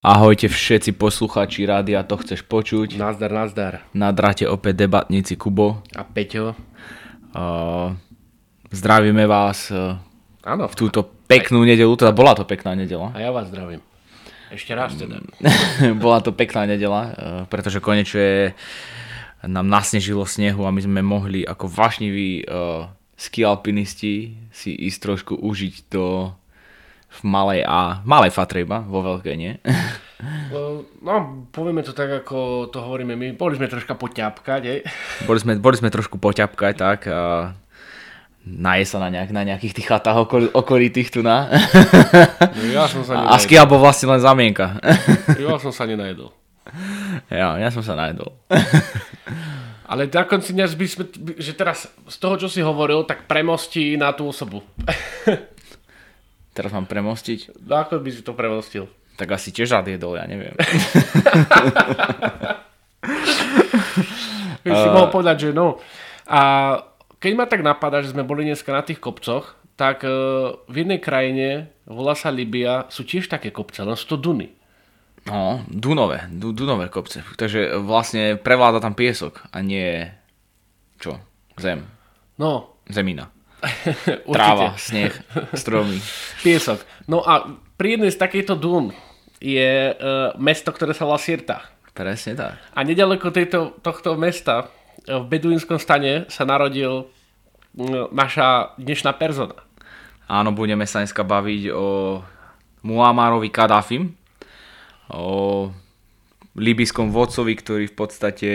Ahojte všetci poslucháči rádia, to chceš počuť. Nazdar, nazdar. Na drate opäť debatníci Kubo. A Peťo. Uh, zdravíme vás uh, Áno. v túto peknú nedelu, teda bola to pekná nedela. A ja vás zdravím. Ešte raz teda. bola to pekná nedela, uh, pretože konečne nám nasnežilo snehu a my sme mohli ako vášniví uh, ski alpinisti si ísť trošku užiť do v malej A, v malej fatre iba, vo veľkej nie. No, povieme to tak, ako to hovoríme my. Boli sme troška poťapkať, hej. Boli sme, boli sme trošku poťapkať, tak. A naje sa na, nejak, na nejakých tých chatách okol, okolitých tu na. No, ja som sa A skial bol vlastne len zamienka. Ja som sa nenajedol. Ja, ja som sa najedol. Ale na konci dňa by sme, že teraz z toho, čo si hovoril, tak premostí na tú osobu. Teraz mám premostiť? No ako by si to premostil? Tak asi tiež rád jedol, ja neviem. By si mohol povedať, že no. A keď ma tak napadá, že sme boli dneska na tých kopcoch, tak e, v jednej krajine, volá sa Libia, sú tiež také kopce, len sú to Duny. No, Dunové, du, Dunové kopce. Takže vlastne prevláda tam piesok a nie čo? Zem. No. Zemina. Tráva, sneh, stromy. Piesok. No a pri jednej z takejto dún je uh, mesto, ktoré sa volá Sirta. Presne tak. A nedaleko tejto, tohto mesta v beduínskom stane sa narodil uh, naša dnešná persona. Áno, budeme sa dneska baviť o Muammarovi Kadafim, o libyskom vodcovi, ktorý v podstate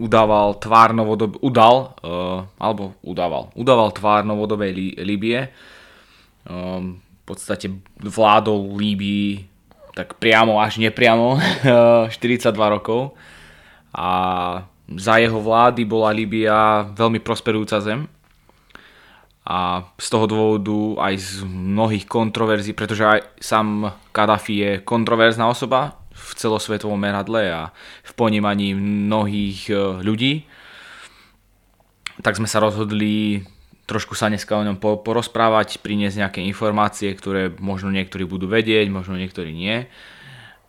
udával tvár novodob... udal, uh, alebo udával, udával tvár novodobej Lí- Líbie. Um, v podstate vládol Líbii tak priamo až nepriamo 42 rokov. A za jeho vlády bola Líbia veľmi prosperujúca zem. A z toho dôvodu aj z mnohých kontroverzií, pretože aj sám Kadafi je kontroverzná osoba, v celosvetovom meradle a v ponímaní mnohých e, ľudí. Tak sme sa rozhodli trošku sa dneska o ňom porozprávať, priniesť nejaké informácie, ktoré možno niektorí budú vedieť, možno niektorí nie.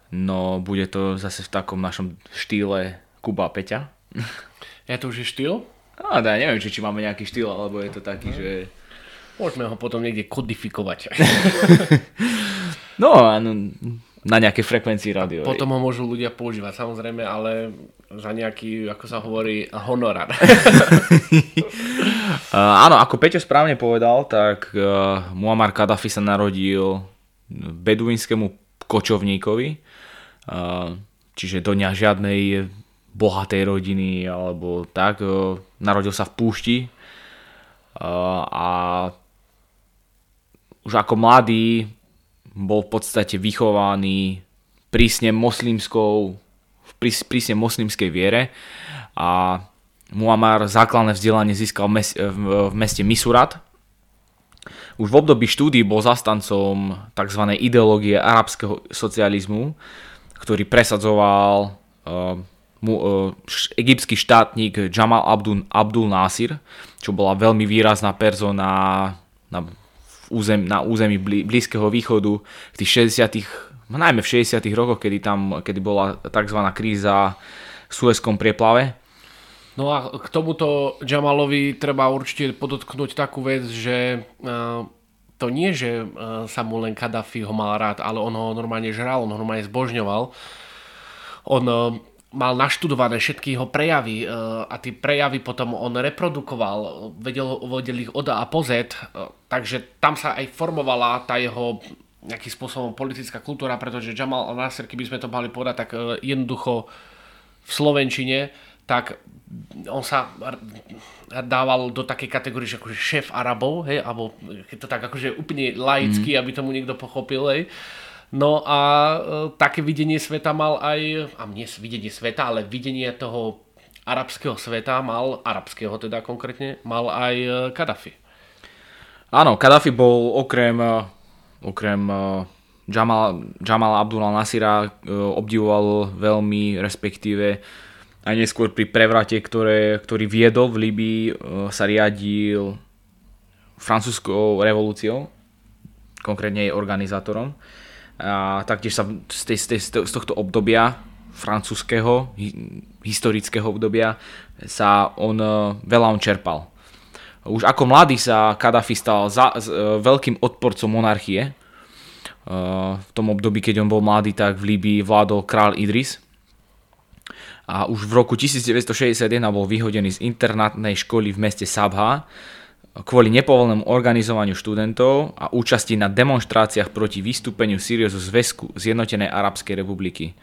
No bude to zase v takom našom štýle Kuba a Peťa. Ja to už je štýl? No, ja neviem, či, či máme nejaký štýl, alebo je to taký, že... Môžeme ho potom niekde kodifikovať. no, áno, na nejakej frekvencii rádio. Potom ho môžu ľudia používať, samozrejme, ale za nejaký, ako sa hovorí, honorár. uh, áno, ako Peťo správne povedal, tak uh, Muammar Gaddafi sa narodil beduínskému kočovníkovi, uh, čiže do ňa žiadnej bohatej rodiny alebo tak. Uh, narodil sa v púšti uh, a už ako mladý bol v podstate vychovaný prísne moslimskou, v prísne moslimskej viere a Muammar základné vzdelanie získal v, mes- v meste Misurat. Už v období štúdií bol zastancom tzv. ideológie arabského socializmu, ktorý presadzoval uh, egyptský štátnik Jamal Abdul, Abdul Nasir, čo bola veľmi výrazná persona na územ, na území Blízkeho východu v tých 60 najmä v 60 rokoch, kedy tam kedy bola tzv. kríza v Suezkom prieplave. No a k tomuto Jamalovi treba určite podotknúť takú vec, že uh, to nie, že uh, sa mu len Kadafi ho mal rád, ale on ho normálne žral, on ho normálne zbožňoval. On uh, mal naštudované všetky jeho prejavy a tie prejavy potom on reprodukoval, vedel, vedel ich od A po Z, takže tam sa aj formovala tá jeho nejakým spôsobom politická kultúra, pretože Jamal al-Nasser, keby sme to mali povedať tak jednoducho v Slovenčine, tak on sa dával do takej kategórie, že akože šéf Arabov, hej, alebo je to tak akože úplne laicky, mm. aby tomu niekto pochopil, hej. No a e, také videnie sveta mal aj, a nie videnie sveta, ale videnie toho arabského sveta mal, arabského teda konkrétne, mal aj e, Kadafi. Áno, Kadafi bol okrem, e, okrem Jamal, Jamal Abdullah Nasira obdivoval veľmi, respektíve aj neskôr pri prevrate, ktoré, ktorý viedol v Libii, sa riadil francúzskou revolúciou, konkrétne jej organizátorom A taktiež sa z, tej, z, tej, z tohto obdobia francúzského, historického obdobia sa on, e, veľa on čerpal. Už ako mladý sa Kadafi stal za, z, e, veľkým odporcom monarchie. E, v tom období, keď on bol mladý, tak v Líbii vládol král Idris. A už v roku 1961 bol vyhodený z internátnej školy v meste Sabha kvôli nepovolnému organizovaniu študentov a účasti na demonstráciách proti vystúpeniu Sýrie zo zväzku Zjednotenej Arabskej republiky.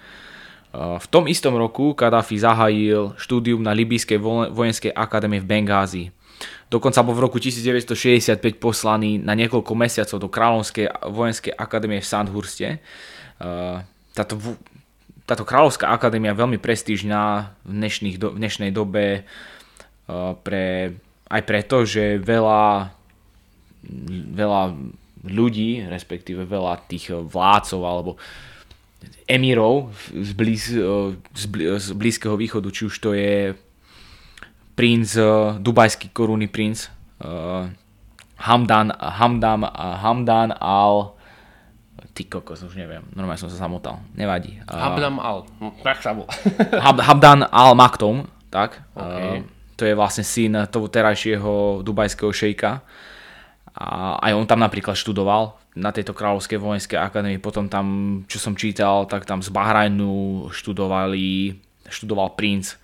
V tom istom roku Kadáfi zahájil štúdium na Libijskej vojenskej akadémie v Bengázi. Dokonca bol v roku 1965 poslaný na niekoľko mesiacov do Kráľovskej vojenskej akadémie v Sandhurste. Táto, táto Kráľovská akadémia je veľmi prestížna v, v dnešnej dobe pre aj preto, že veľa, veľa ľudí, respektíve veľa tých vládcov alebo emírov z, blíz, z, z Blízkeho východu, či už to je princ, dubajský korunný princ Hamdan, Hamdan, Hamdan al ty kokos, už neviem, normálne som sa zamotal, nevadí. Hamdan al, hm, tak sa. Hamdan al Maktoum, tak. Okay. Uh, to je vlastne syn toho terajšieho dubajského šejka. A aj on tam napríklad študoval na tejto kráľovskej vojenskej akadémii. Potom tam, čo som čítal, tak tam z Bahrajnu študovali, študoval princ,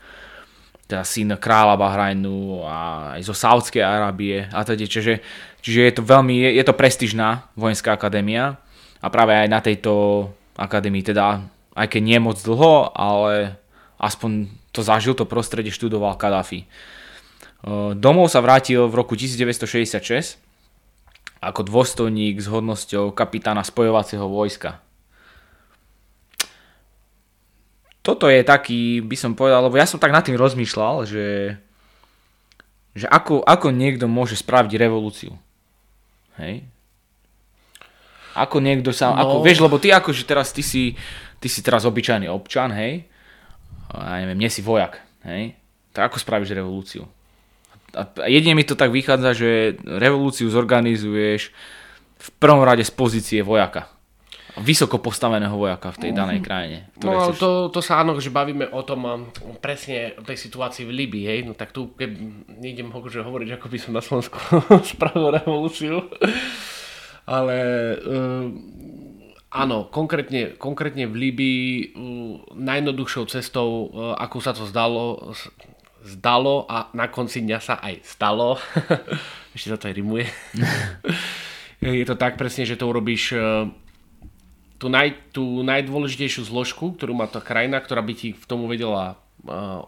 teda syn kráľa Bahrajnu a aj zo Saudskej Arábie a teda, čiže, čiže je to veľmi, je, je to prestižná vojenská akadémia a práve aj na tejto akadémii, teda aj keď nie moc dlho, ale aspoň to zažil, to prostredie študoval Kadáfi. Domov sa vrátil v roku 1966 ako dôstojník s hodnosťou kapitána spojovacieho vojska. Toto je taký, by som povedal, lebo ja som tak nad tým rozmýšľal, že, že ako, ako niekto môže spraviť revolúciu. Hej? Ako niekto sa, no. ako, vieš, lebo ty akože teraz, ty si, ty si teraz obyčajný občan, hej, ja neviem, nie si vojak, hej, tak ako spravíš revolúciu? A jedine mi to tak vychádza, že revolúciu zorganizuješ v prvom rade z pozície vojaka. Vysoko postaveného vojaka v tej mhm. danej krajine. No ale to, to sa áno, že bavíme o tom presne o tej situácii v Libii, hej, no tak tu keď nejdem že hovoriť, ako by som na Slovensku spravil revolúciu, ale um, Áno, konkrétne, konkrétne v Líbii najjednoduchšou cestou, uh, ako sa to zdalo, zdalo a na konci dňa sa aj stalo. Ešte sa to aj rimuje. je to tak presne, že to urobíš uh, tú, naj, tú najdôležitejšiu zložku, ktorú má tá krajina, ktorá by ti v tomu vedela uh,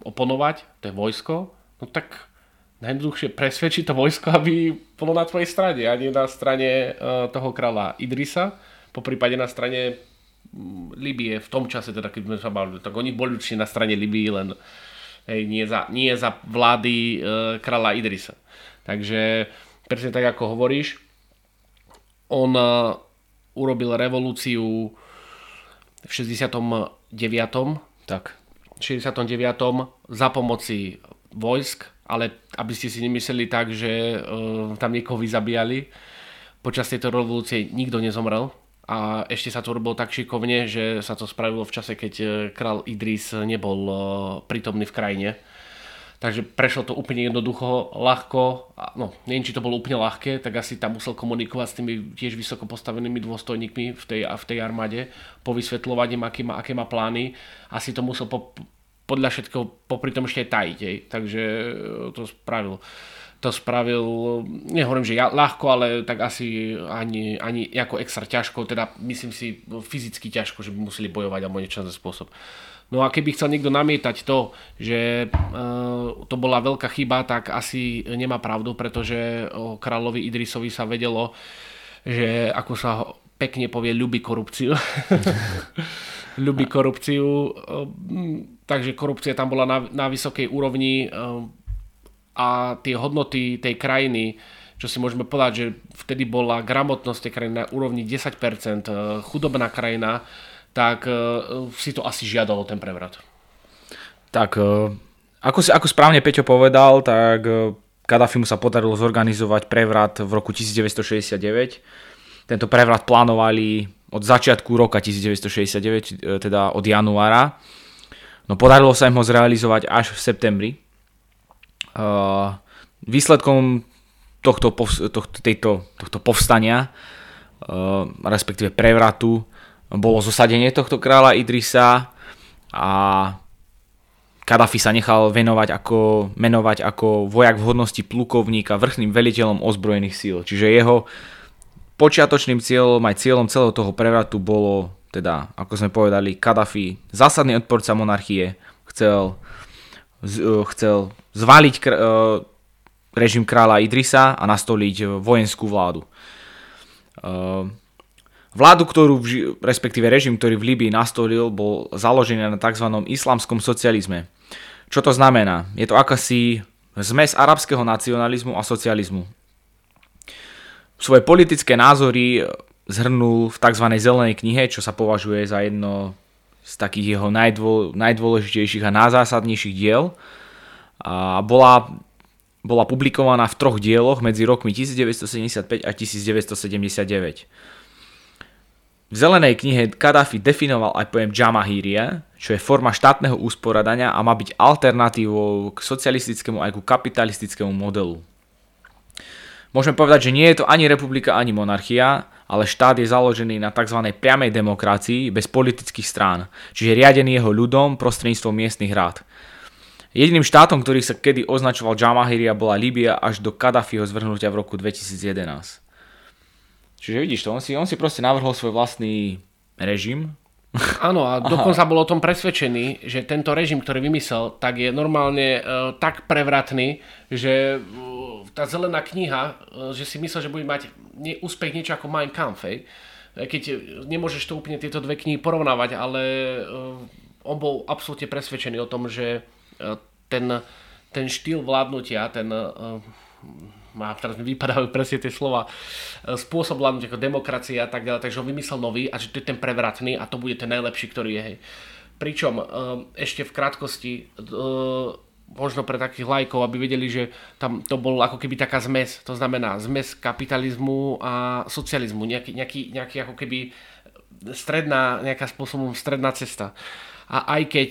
oponovať, to je vojsko, no tak najjednoduchšie presvedčiť to vojsko, aby bolo na tvojej strane a nie na strane uh, toho kráľa Idrisa po prípade na strane mm, Libie v tom čase, teda keď sme sa bavili, tak oni boli určite na strane Libii, len hej, nie, za, nie za vlády e, kráľa Idrisa. Takže presne tak ako hovoríš, on e, urobil revolúciu v 69. Tak. V 69. za pomoci vojsk, ale aby ste si nemysleli tak, že e, tam niekoho vyzabíjali. Počas tejto revolúcie nikto nezomrel, a ešte sa to robilo tak šikovne, že sa to spravilo v čase, keď e, král Idris nebol e, prítomný v krajine. Takže prešlo to úplne jednoducho, ľahko, no neviem, či to bolo úplne ľahké, tak asi tam musel komunikovať s tými tiež vysoko postavenými dôstojníkmi v tej, v tej armáde, povysvetľovať im, aké má, aké má plány. Asi to musel po, podľa všetkého popri tom ešte aj tajiť, takže e, to spravil to spravil, nehovorím, že ja, ľahko, ale tak asi ani, ani ako extra ťažko, teda myslím si fyzicky ťažko, že by museli bojovať alebo niečo za spôsob. No a keby chcel niekto namietať to, že e, to bola veľká chyba, tak asi nemá pravdu, pretože o kráľovi Idrisovi sa vedelo, že ako sa pekne povie, ľubí korupciu. ľubí korupciu, e, takže korupcia tam bola na, na vysokej úrovni. E, a tie hodnoty tej krajiny, čo si môžeme povedať, že vtedy bola gramotnosť tej krajiny na úrovni 10%, eh, chudobná krajina, tak eh, si to asi žiadalo ten prevrat. Tak, eh, ako, si, ako správne Peťo povedal, tak Kadafimu sa podarilo zorganizovať prevrat v roku 1969. Tento prevrat plánovali od začiatku roka 1969, e, teda od januára. No podarilo sa im ho zrealizovať až v septembri. Výsledkom tohto, tohto, tejto, tohto povstania, respektíve prevratu, bolo zosadenie tohto kráľa Idrisa a Kadafi sa nechal venovať ako, menovať ako vojak v hodnosti plukovníka vrchným veliteľom ozbrojených síl. Čiže jeho počiatočným cieľom aj cieľom celého toho prevratu bolo, teda, ako sme povedali, Kadafi, zásadný odporca monarchie, chcel, chcel zvaliť uh, režim kráľa Idrisa a nastoliť vojenskú vládu. Vládu, ktorú, respektíve režim, ktorý v Líbii nastolil, bol založený na tzv. islamskom socializme. Čo to znamená? Je to akási zmes arabského nacionalizmu a socializmu. Svoje politické názory zhrnul v tzv. zelenej knihe, čo sa považuje za jedno z takých jeho najdô, najdôležitejších a najzásadnejších diel. A bola, bola publikovaná v troch dieloch medzi rokmi 1975 a 1979. V zelenej knihe Kadafi definoval aj pojem Jamahíria, čo je forma štátneho usporadania a má byť alternatívou k socialistickému aj ku kapitalistickému modelu. Môžeme povedať, že nie je to ani republika, ani monarchia, ale štát je založený na tzv. priamej demokracii bez politických strán, čiže riadený jeho ľudom prostredníctvom miestnych rád. Jediným štátom, ktorý sa kedy označoval Jamahíria, bola Líbia až do Kadafiho zvrhnutia v roku 2011. Čiže vidíš to, on si, on si proste navrhol svoj vlastný režim. Áno, a dokonca bol o tom presvedčený, že tento režim, ktorý vymyslel, tak je normálne uh, tak prevratný, že uh, tá zelená kniha, uh, že si myslel, že bude mať ne, úspech niečo ako Mein Kampf, hej? keď nemôžeš to úplne tieto dve knihy porovnávať, ale uh, on bol absolútne presvedčený o tom, že ten, ten štýl vládnutia, ten má, teraz mi vypadávajú presne tie slova, e, spôsob vládnuť ako demokracia a tak ďalej, takže on vymyslel nový a že to je ten prevratný a to bude ten najlepší, ktorý je. Hej. Pričom e, ešte v krátkosti e, možno pre takých lajkov, aby vedeli, že tam to bol ako keby taká zmes, to znamená zmes kapitalizmu a socializmu, nejaký, nejaký, nejaký ako keby stredná, nejaká spôsobom stredná cesta. A aj keď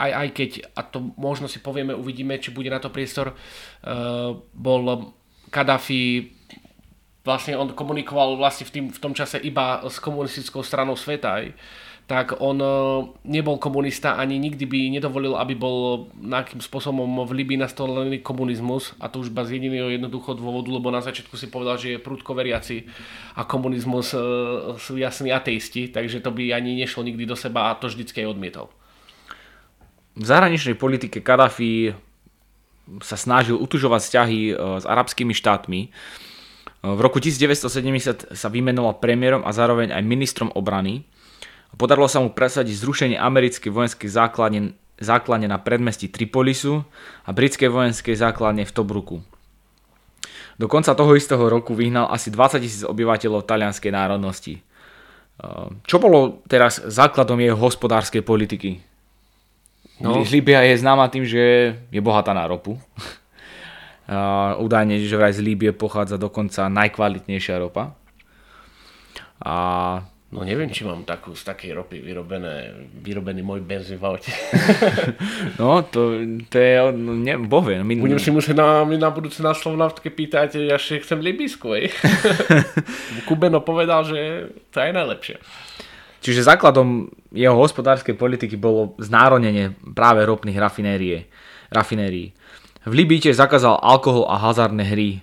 aj, aj keď, a to možno si povieme, uvidíme, či bude na to priestor, uh, bol Kadafi, vlastne on komunikoval vlastne v, tým, v tom čase iba s komunistickou stranou sveta, aj, tak on uh, nebol komunista ani nikdy by nedovolil, aby bol nejakým spôsobom v Libii nastolený komunizmus a to už bez jediného jednoduchého dôvodu, lebo na začiatku si povedal, že je prudko veriaci a komunizmus uh, sú jasní ateisti, takže to by ani nešlo nikdy do seba a to vždycky aj odmietol v zahraničnej politike Kadafi sa snažil utužovať vzťahy e, s arabskými štátmi. E, v roku 1970 sa vymenoval premiérom a zároveň aj ministrom obrany. Podarilo sa mu presadiť zrušenie americkej vojenskej základne, základne na predmestí Tripolisu a britskej vojenskej základne v Tobruku. Do konca toho istého roku vyhnal asi 20 tisíc obyvateľov talianskej národnosti. E, čo bolo teraz základom jeho hospodárskej politiky? No. Líbia je známa tým, že je bohatá na ropu. Údajne, že vraj z Líbie pochádza dokonca najkvalitnejšia ropa. A No neviem, či mám takú, z takej ropy vyrobené, vyrobený môj benzín v aute. no, to, to je, no, ne, bohvie. No, my... Budem si musieť na, na budúce na Slovnaftke pýtať, ja si chcem Libisku, Kubeno povedal, že to je najlepšie. Čiže základom jeho hospodárskej politiky bolo znárodnenie práve ropných rafinérií. V Libii tiež zakázal alkohol a hazardné hry.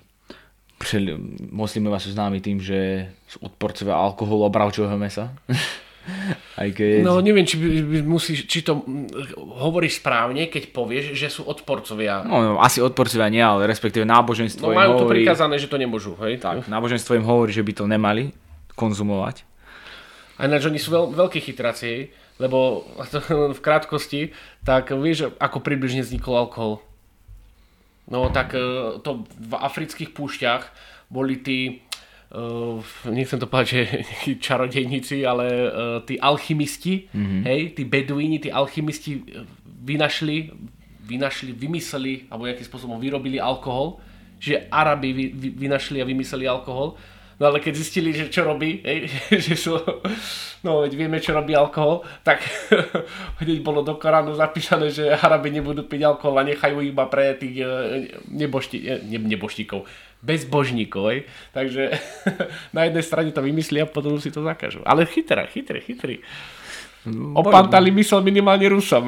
Moslimovia sú známi tým, že sú odporcovia alkoholu a bravčového mesa. Aj keď... No neviem, či, musíš, či to hovoríš správne, keď povieš, že sú odporcovia. No, no asi odporcovia nie, ale respektíve náboženstvo no, majú to hovorí... prikázané, že to nemôžu, hej? Tak, náboženstvo im hovorí, že by to nemali konzumovať. A ináč oni sú veľ, veľkí chytraci, lebo v krátkosti, tak vieš, ako približne vznikol alkohol. No tak e, to v afrických púšťach boli tí, uh, nechcem to povedať, že čarodejníci, ale uh, tí alchymisti, mm-hmm. hej, tí beduíni, tí alchymisti vynašli, vynašli, vymysleli, alebo nejakým spôsobom vyrobili alkohol, že Arabi vy, vy, vynašli a vymysleli alkohol No ale keď zistili, že čo robí, hej, že sú, no veď vieme, čo robí alkohol, tak hneď bolo do Koránu zapísané, že Arabi nebudú piť alkohol a nechajú iba pre tých e, nebošti, e, ne, neboštíkov, bezbožníkov. Hej. Takže na jednej strane to vymyslia a potom si to zakažú. Ale chytré, chytré, chytré. Opantali mysel minimálne Rusom.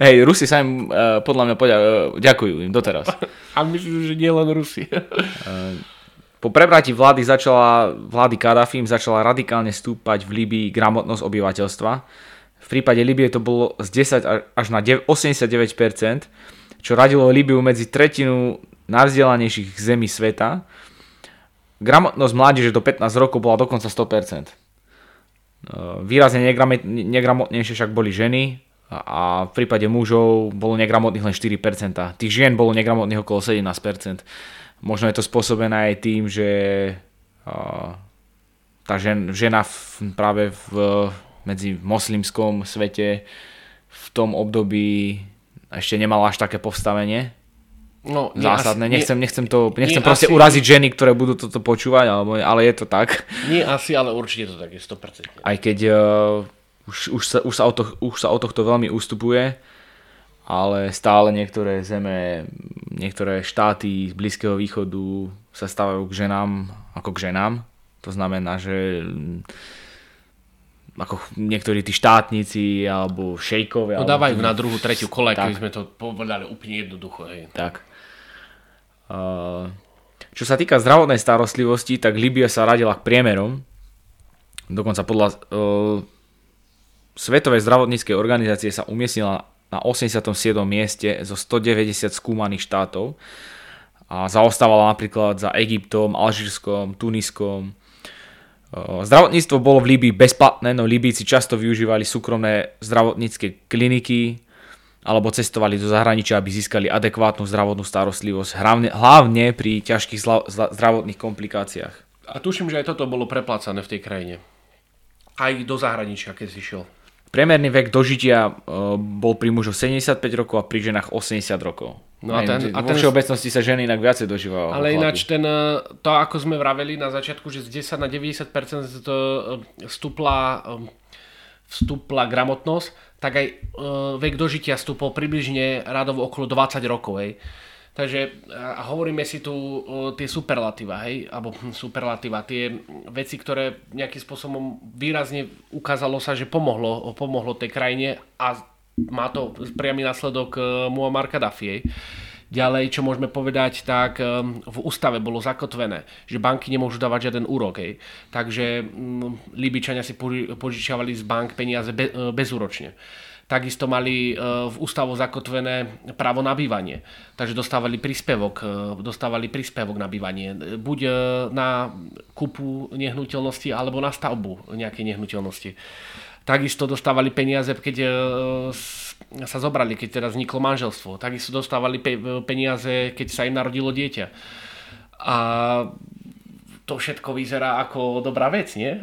Hej, Rusi sa im uh, podľa mňa poďa- uh, ďakujú im doteraz. A myslím, že nie len Rusi. uh, po prebratí vlády začala, vlády Kadafim začala radikálne stúpať v Líbii gramotnosť obyvateľstva. V prípade Líbie to bolo z 10 až na 89%, čo radilo Líbiu medzi tretinu najvzdelanejších zemí sveta. Gramotnosť mládeže do 15 rokov bola dokonca 100%. Výrazne negramotnejšie však boli ženy, a v prípade mužov bolo negramotných len 4%. Tých žien bolo negramotných okolo 17%. Možno je to spôsobené aj tým, že tá žen, žena v, práve v, medzi moslimskom svete v tom období ešte nemala až také postavenie. No, zásadné. Asi, nechcem, nechcem, to, nechcem proste asi, uraziť ženy, ktoré budú toto počúvať, alebo, ale je to tak. Nie asi, ale určite to tak je 100%. Aj keď uh, už, už, sa, už, sa od to, už sa od tohto veľmi ustupuje, ale stále niektoré zeme, niektoré štáty z Blízkeho východu sa stávajú k ženám ako k ženám. To znamená, že mm, ako niektorí tí štátnici alebo šejkovia. No dávajú alebo... na druhú, tretiu kole, keby sme to povedali úplne jednoducho. Hej. Tak. Uh, čo sa týka zdravotnej starostlivosti, tak Libia sa radila k priemerom. Dokonca podľa uh, Svetovej zdravotníckej organizácie sa umiestnila na 87. mieste zo 190 skúmaných štátov a zaostávala napríklad za Egyptom, Alžírskom, Tuniskom. Zdravotníctvo bolo v Líbii bezplatné, no Líbíci často využívali súkromné zdravotnícke kliniky alebo cestovali do zahraničia, aby získali adekvátnu zdravotnú starostlivosť, hlavne, hlavne pri ťažkých zdravotných komplikáciách. A tuším, že aj toto bolo preplácané v tej krajine. Aj do zahraničia, keď si šiel. Priemerný vek dožitia uh, bol pri mužoch 75 rokov a pri ženách 80 rokov. No a ten, a ten, vo všeobecnosti sa ženy inak viacej dožívajú. Ale ináč ten, e, to ako sme vraveli na začiatku, že z 10 na 90% to e, vstúpla, vstúpla gramotnosť, tak aj vek dožitia stúpol približne radovo okolo 20 rokov. Hej. Takže a hovoríme si tu o, tie superlatíva, hej, alebo superlatíva, tie veci, ktoré nejakým spôsobom výrazne ukázalo sa, že pomohlo, pomohlo tej krajine a má to priamy následok e, Muammar Gaddafi. Ďalej, čo môžeme povedať, tak e, v ústave bolo zakotvené, že banky nemôžu dávať žiaden úrok. Hej. Takže m, Libičania si požičiavali z bank peniaze e, bezúročne takisto mali e, v ústavu zakotvené právo na bývanie. Takže dostávali príspevok, e, dostávali príspevok na bývanie. Buď e, na kúpu nehnuteľnosti, alebo na stavbu nejakej nehnuteľnosti. Takisto dostávali peniaze, keď sa zobrali, keď teda vzniklo manželstvo. Takisto dostávali peniaze, keď sa im narodilo dieťa. A to všetko vyzerá ako dobrá vec, nie?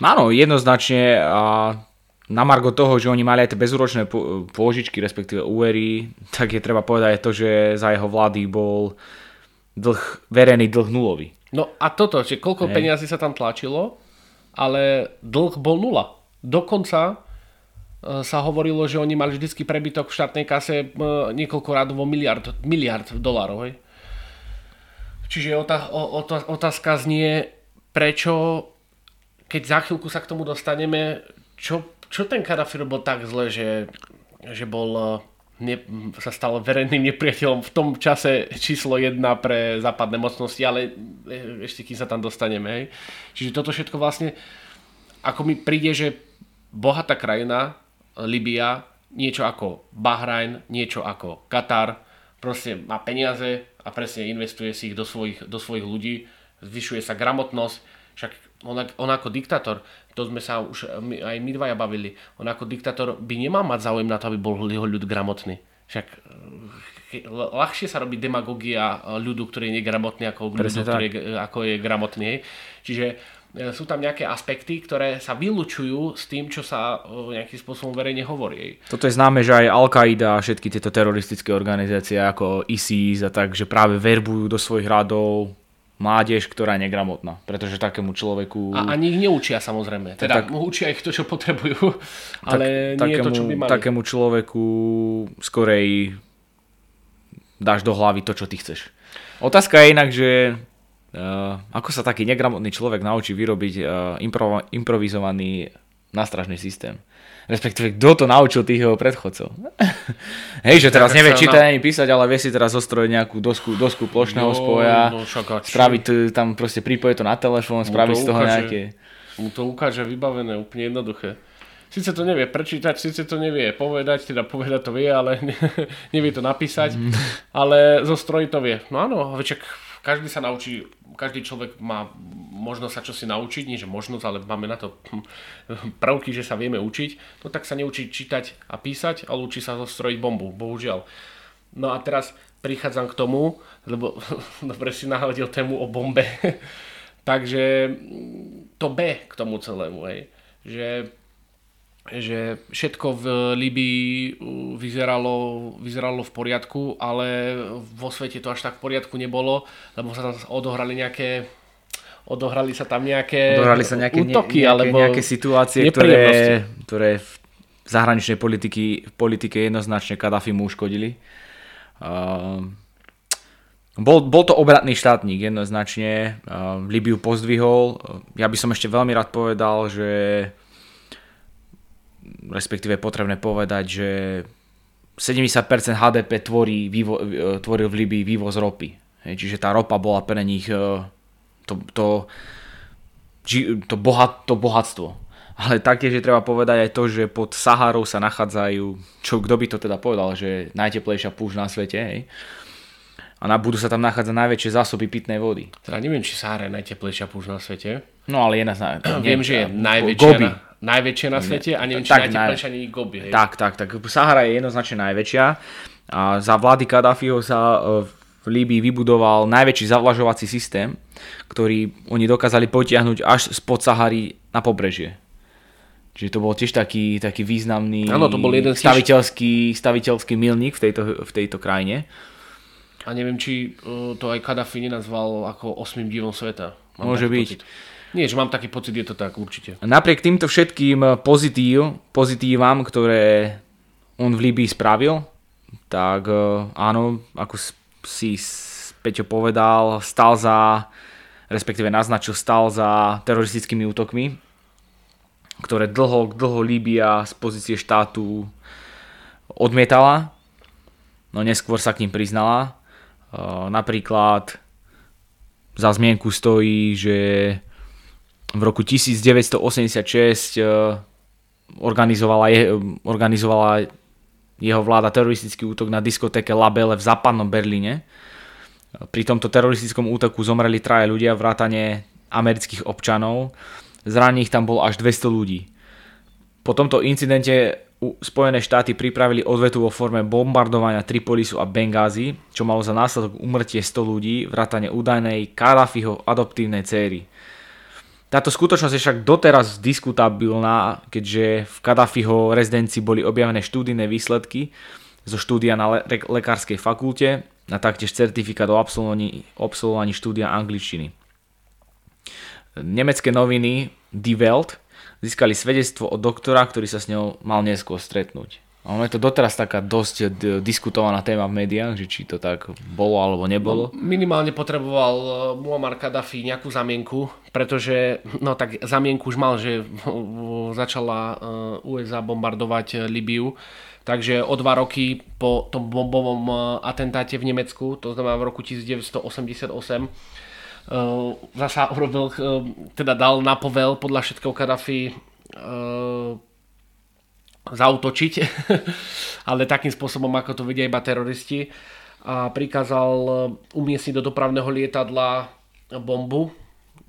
Áno, jednoznačne a na margo toho, že oni mali aj tie bezúročné pôžičky, respektíve úvery, tak je treba povedať aj to, že za jeho vlády bol dlh, verejný dlh nulový. No a toto, že koľko peniazy sa tam tlačilo, ale dlh bol nula. Dokonca e, sa hovorilo, že oni mali vždycky prebytok v štátnej kase e, niekoľko rádovo miliard, miliard dolárov. Hej. Čiže otázka znie, prečo, keď za chvíľku sa k tomu dostaneme, čo čo ten Kadafi robil tak zle, že, že bol eh, ne, sa stal verejným nepriateľom v tom čase číslo jedna pre západné mocnosti, ale eh, ešte kým sa tam dostaneme. Hej. Čiže toto všetko vlastne, ako mi príde, že bohatá krajina, Libia, niečo ako Bahrajn, niečo ako Katar, proste má peniaze a presne investuje si ich do svojich, do svojich ľudí, zvyšuje sa gramotnosť, však on, on ako diktátor, to sme sa už my, aj my dvaja bavili, on ako diktátor by nemal mať záujem na to, aby bol jeho ľud gramotný. Však eh, ľahšie sa robí demagogia ľudu, ktorý je negramotný, ako ľudu, ktorý je, ako je gramotný. Čiže eh, sú tam nejaké aspekty, ktoré sa vylúčujú s tým, čo sa eh, nejakým spôsobom verejne hovorí. Toto je známe, že aj Al-Qaida a všetky tieto teroristické organizácie ako ISIS a tak, že práve verbujú do svojich radov mládež, ktorá je negramotná. Pretože takému človeku... A ani ich neučia samozrejme. Teda tak, učia ich to, čo potrebujú, ale tak, nie takému, je to, čo by mali. Takému človeku skorej dáš do hlavy to, čo ty chceš. Otázka je inak, že uh, ako sa taký negramotný človek naučí vyrobiť uh, impro, improvizovaný nástražný systém. Respektíve, kto to naučil tých jeho predchodcov. Hej, že teraz nevie čítať ani písať, ale vie si teraz zostrojiť nejakú dosku, dosku plošného no, spoja, no, spraviť tam proste, pripojiť to na telefón, spraviť z toho ukáže, nejaké... Mu to ukáže vybavené, úplne jednoduché. Sice to nevie prečítať, síce to nevie povedať, teda povedať to vie, ale nevie to napísať, mm. ale zo stroji to vie. No áno, večak každý sa naučí, každý človek má možnosť sa čosi naučiť, nie že možnosť, ale máme na to prvky, že sa vieme učiť, no tak sa neučí čítať a písať, ale učí sa zostrojiť bombu, bohužiaľ. No a teraz prichádzam k tomu, lebo dobre si nahodil tému o bombe, takže to B k tomu celému, hej, že že všetko v Libii vyzeralo, vyzeralo v poriadku, ale vo svete to až tak v poriadku nebolo, lebo sa tam odohrali nejaké odohrali sa tam nejaké odohrali sa nejaké, útoky, nejaké, alebo nejaké situácie, ktoré, ktoré v zahraničnej politiky, v politike jednoznačne Kadafi mu uškodili. Uh, bol, bol to obratný štátnik jednoznačne, uh, Libiu pozdvihol. Ja by som ešte veľmi rád povedal, že respektíve potrebné povedať, že 70% HDP tvorí, vývo, e, tvoril v Libii vývoz ropy. Hej, čiže tá ropa bola pre nich e, to, to, to, bohat, to bohatstvo. Ale taktiež je treba povedať aj to, že pod Saharou sa nachádzajú, čo kto by to teda povedal, že najteplejšia púšť na svete, hej. A na, budú sa tam nachádzať najväčšie zásoby pitnej vody. Teda neviem, či Sahara je najteplejšia púšť na svete. No ale je na... Viem, že je najväčšia. Gobi. Na najväčšia na svete a neviem, či tak, najteplejšia nie Gobi. Hej. Tak, tak, tak. Sahara je jednoznačne najväčšia. A za vlády Kadáfiho sa e, v Líbii vybudoval najväčší zavlažovací systém, ktorý oni dokázali potiahnuť až spod Sahary na pobrežie. Čiže to bol tiež taký, taký významný ano, to bol jeden staviteľský, staviteľský milník v tejto, v tejto krajine. A neviem, či e, to aj Kadafi nenazval ako osmým divom sveta. Mám Môže byť. Pocit. Nie, že mám taký pocit, je to tak určite. Napriek týmto všetkým pozitív, pozitívam, ktoré on v Líbii spravil, tak e, áno, ako si Peťo povedal, stal za, respektíve naznačil, stal za teroristickými útokmi, ktoré dlho, dlho Líbia z pozície štátu odmietala, no neskôr sa k ním priznala. E, napríklad za zmienku stojí, že v roku 1986 eh, organizovala, je, organizovala jeho vláda teroristický útok na diskotéke Labele v západnom Berlíne. Pri tomto teroristickom útoku zomreli traje ľudia, vrátane amerických občanov. Zranených tam bolo až 200 ľudí. Po tomto incidente Spojené štáty pripravili odvetu vo forme bombardovania Tripolisu a Bengázy, čo malo za následok umrtie 100 ľudí, vrátane údajnej Kadafiho adoptívnej céry. Táto skutočnosť je však doteraz diskutabilná, keďže v Kadafiho rezidencii boli objavené štúdijné výsledky zo štúdia na le- lekárskej fakulte a taktiež certifikát o absolvovaní, absolvovaní štúdia angličtiny. Nemecké noviny Die Welt získali svedectvo od doktora, ktorý sa s ňou mal neskôr stretnúť. Ono je to doteraz taká dosť diskutovaná téma v médiách, že či to tak bolo alebo nebolo. No, minimálne potreboval e, Muammar Gaddafi nejakú zamienku, pretože no tak zamienku už mal, že začala e, USA bombardovať Libiu. Takže o dva roky po tom bombovom atentáte v Nemecku, to znamená v roku 1988, zasa urobil, teda dal na povel podľa všetkého Gaddafi zautočiť, ale takým spôsobom, ako to vedia iba teroristi. A prikázal eh, umiestniť do dopravného lietadla bombu.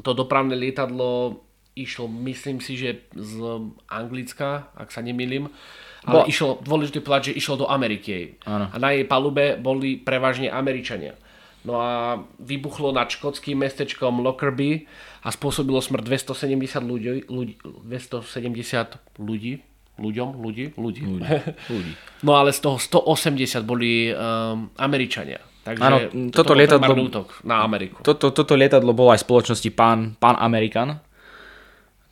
To dopravné lietadlo išlo, myslím si, že z Anglicka, ak sa nemýlim. Ale Bo... išlo, dôležité povedať, že išlo do Ameriky. Ano. A na jej palube boli prevažne Američania. No a vybuchlo nad škótským mestečkom Lockerbie a spôsobilo smrť 270 ľudí, ľudí 270 ľudí ľuďom, ľudí, ľudí. ľudí. No ale z toho 180 boli um, Američania. Takže Áno, toto toto lietadlo- útok na Ameriku. Toto, toto lietadlo bolo aj spoločnosti Pan, Pan American,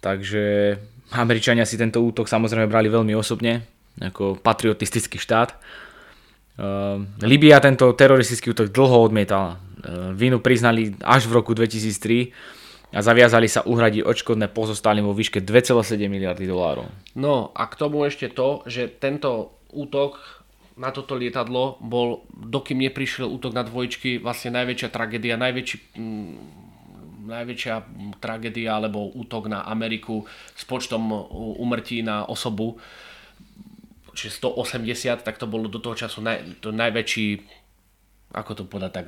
takže Američania si tento útok samozrejme brali veľmi osobne, ako patriotistický štát. Uh, Libia tento teroristický útok dlho odmietala. Uh, vínu priznali až v roku 2003 a zaviazali sa uhradiť odškodné pozostalým vo výške 2,7 miliardy dolárov. No a k tomu ešte to, že tento útok na toto lietadlo bol, dokým neprišiel útok na dvojčky, vlastne najväčšia tragédia, najväčší, mm, najväčšia tragédia alebo útok na Ameriku s počtom umrtí na osobu, čiže 180, tak to bolo do toho času naj, to najväčší, ako to povedať, tak,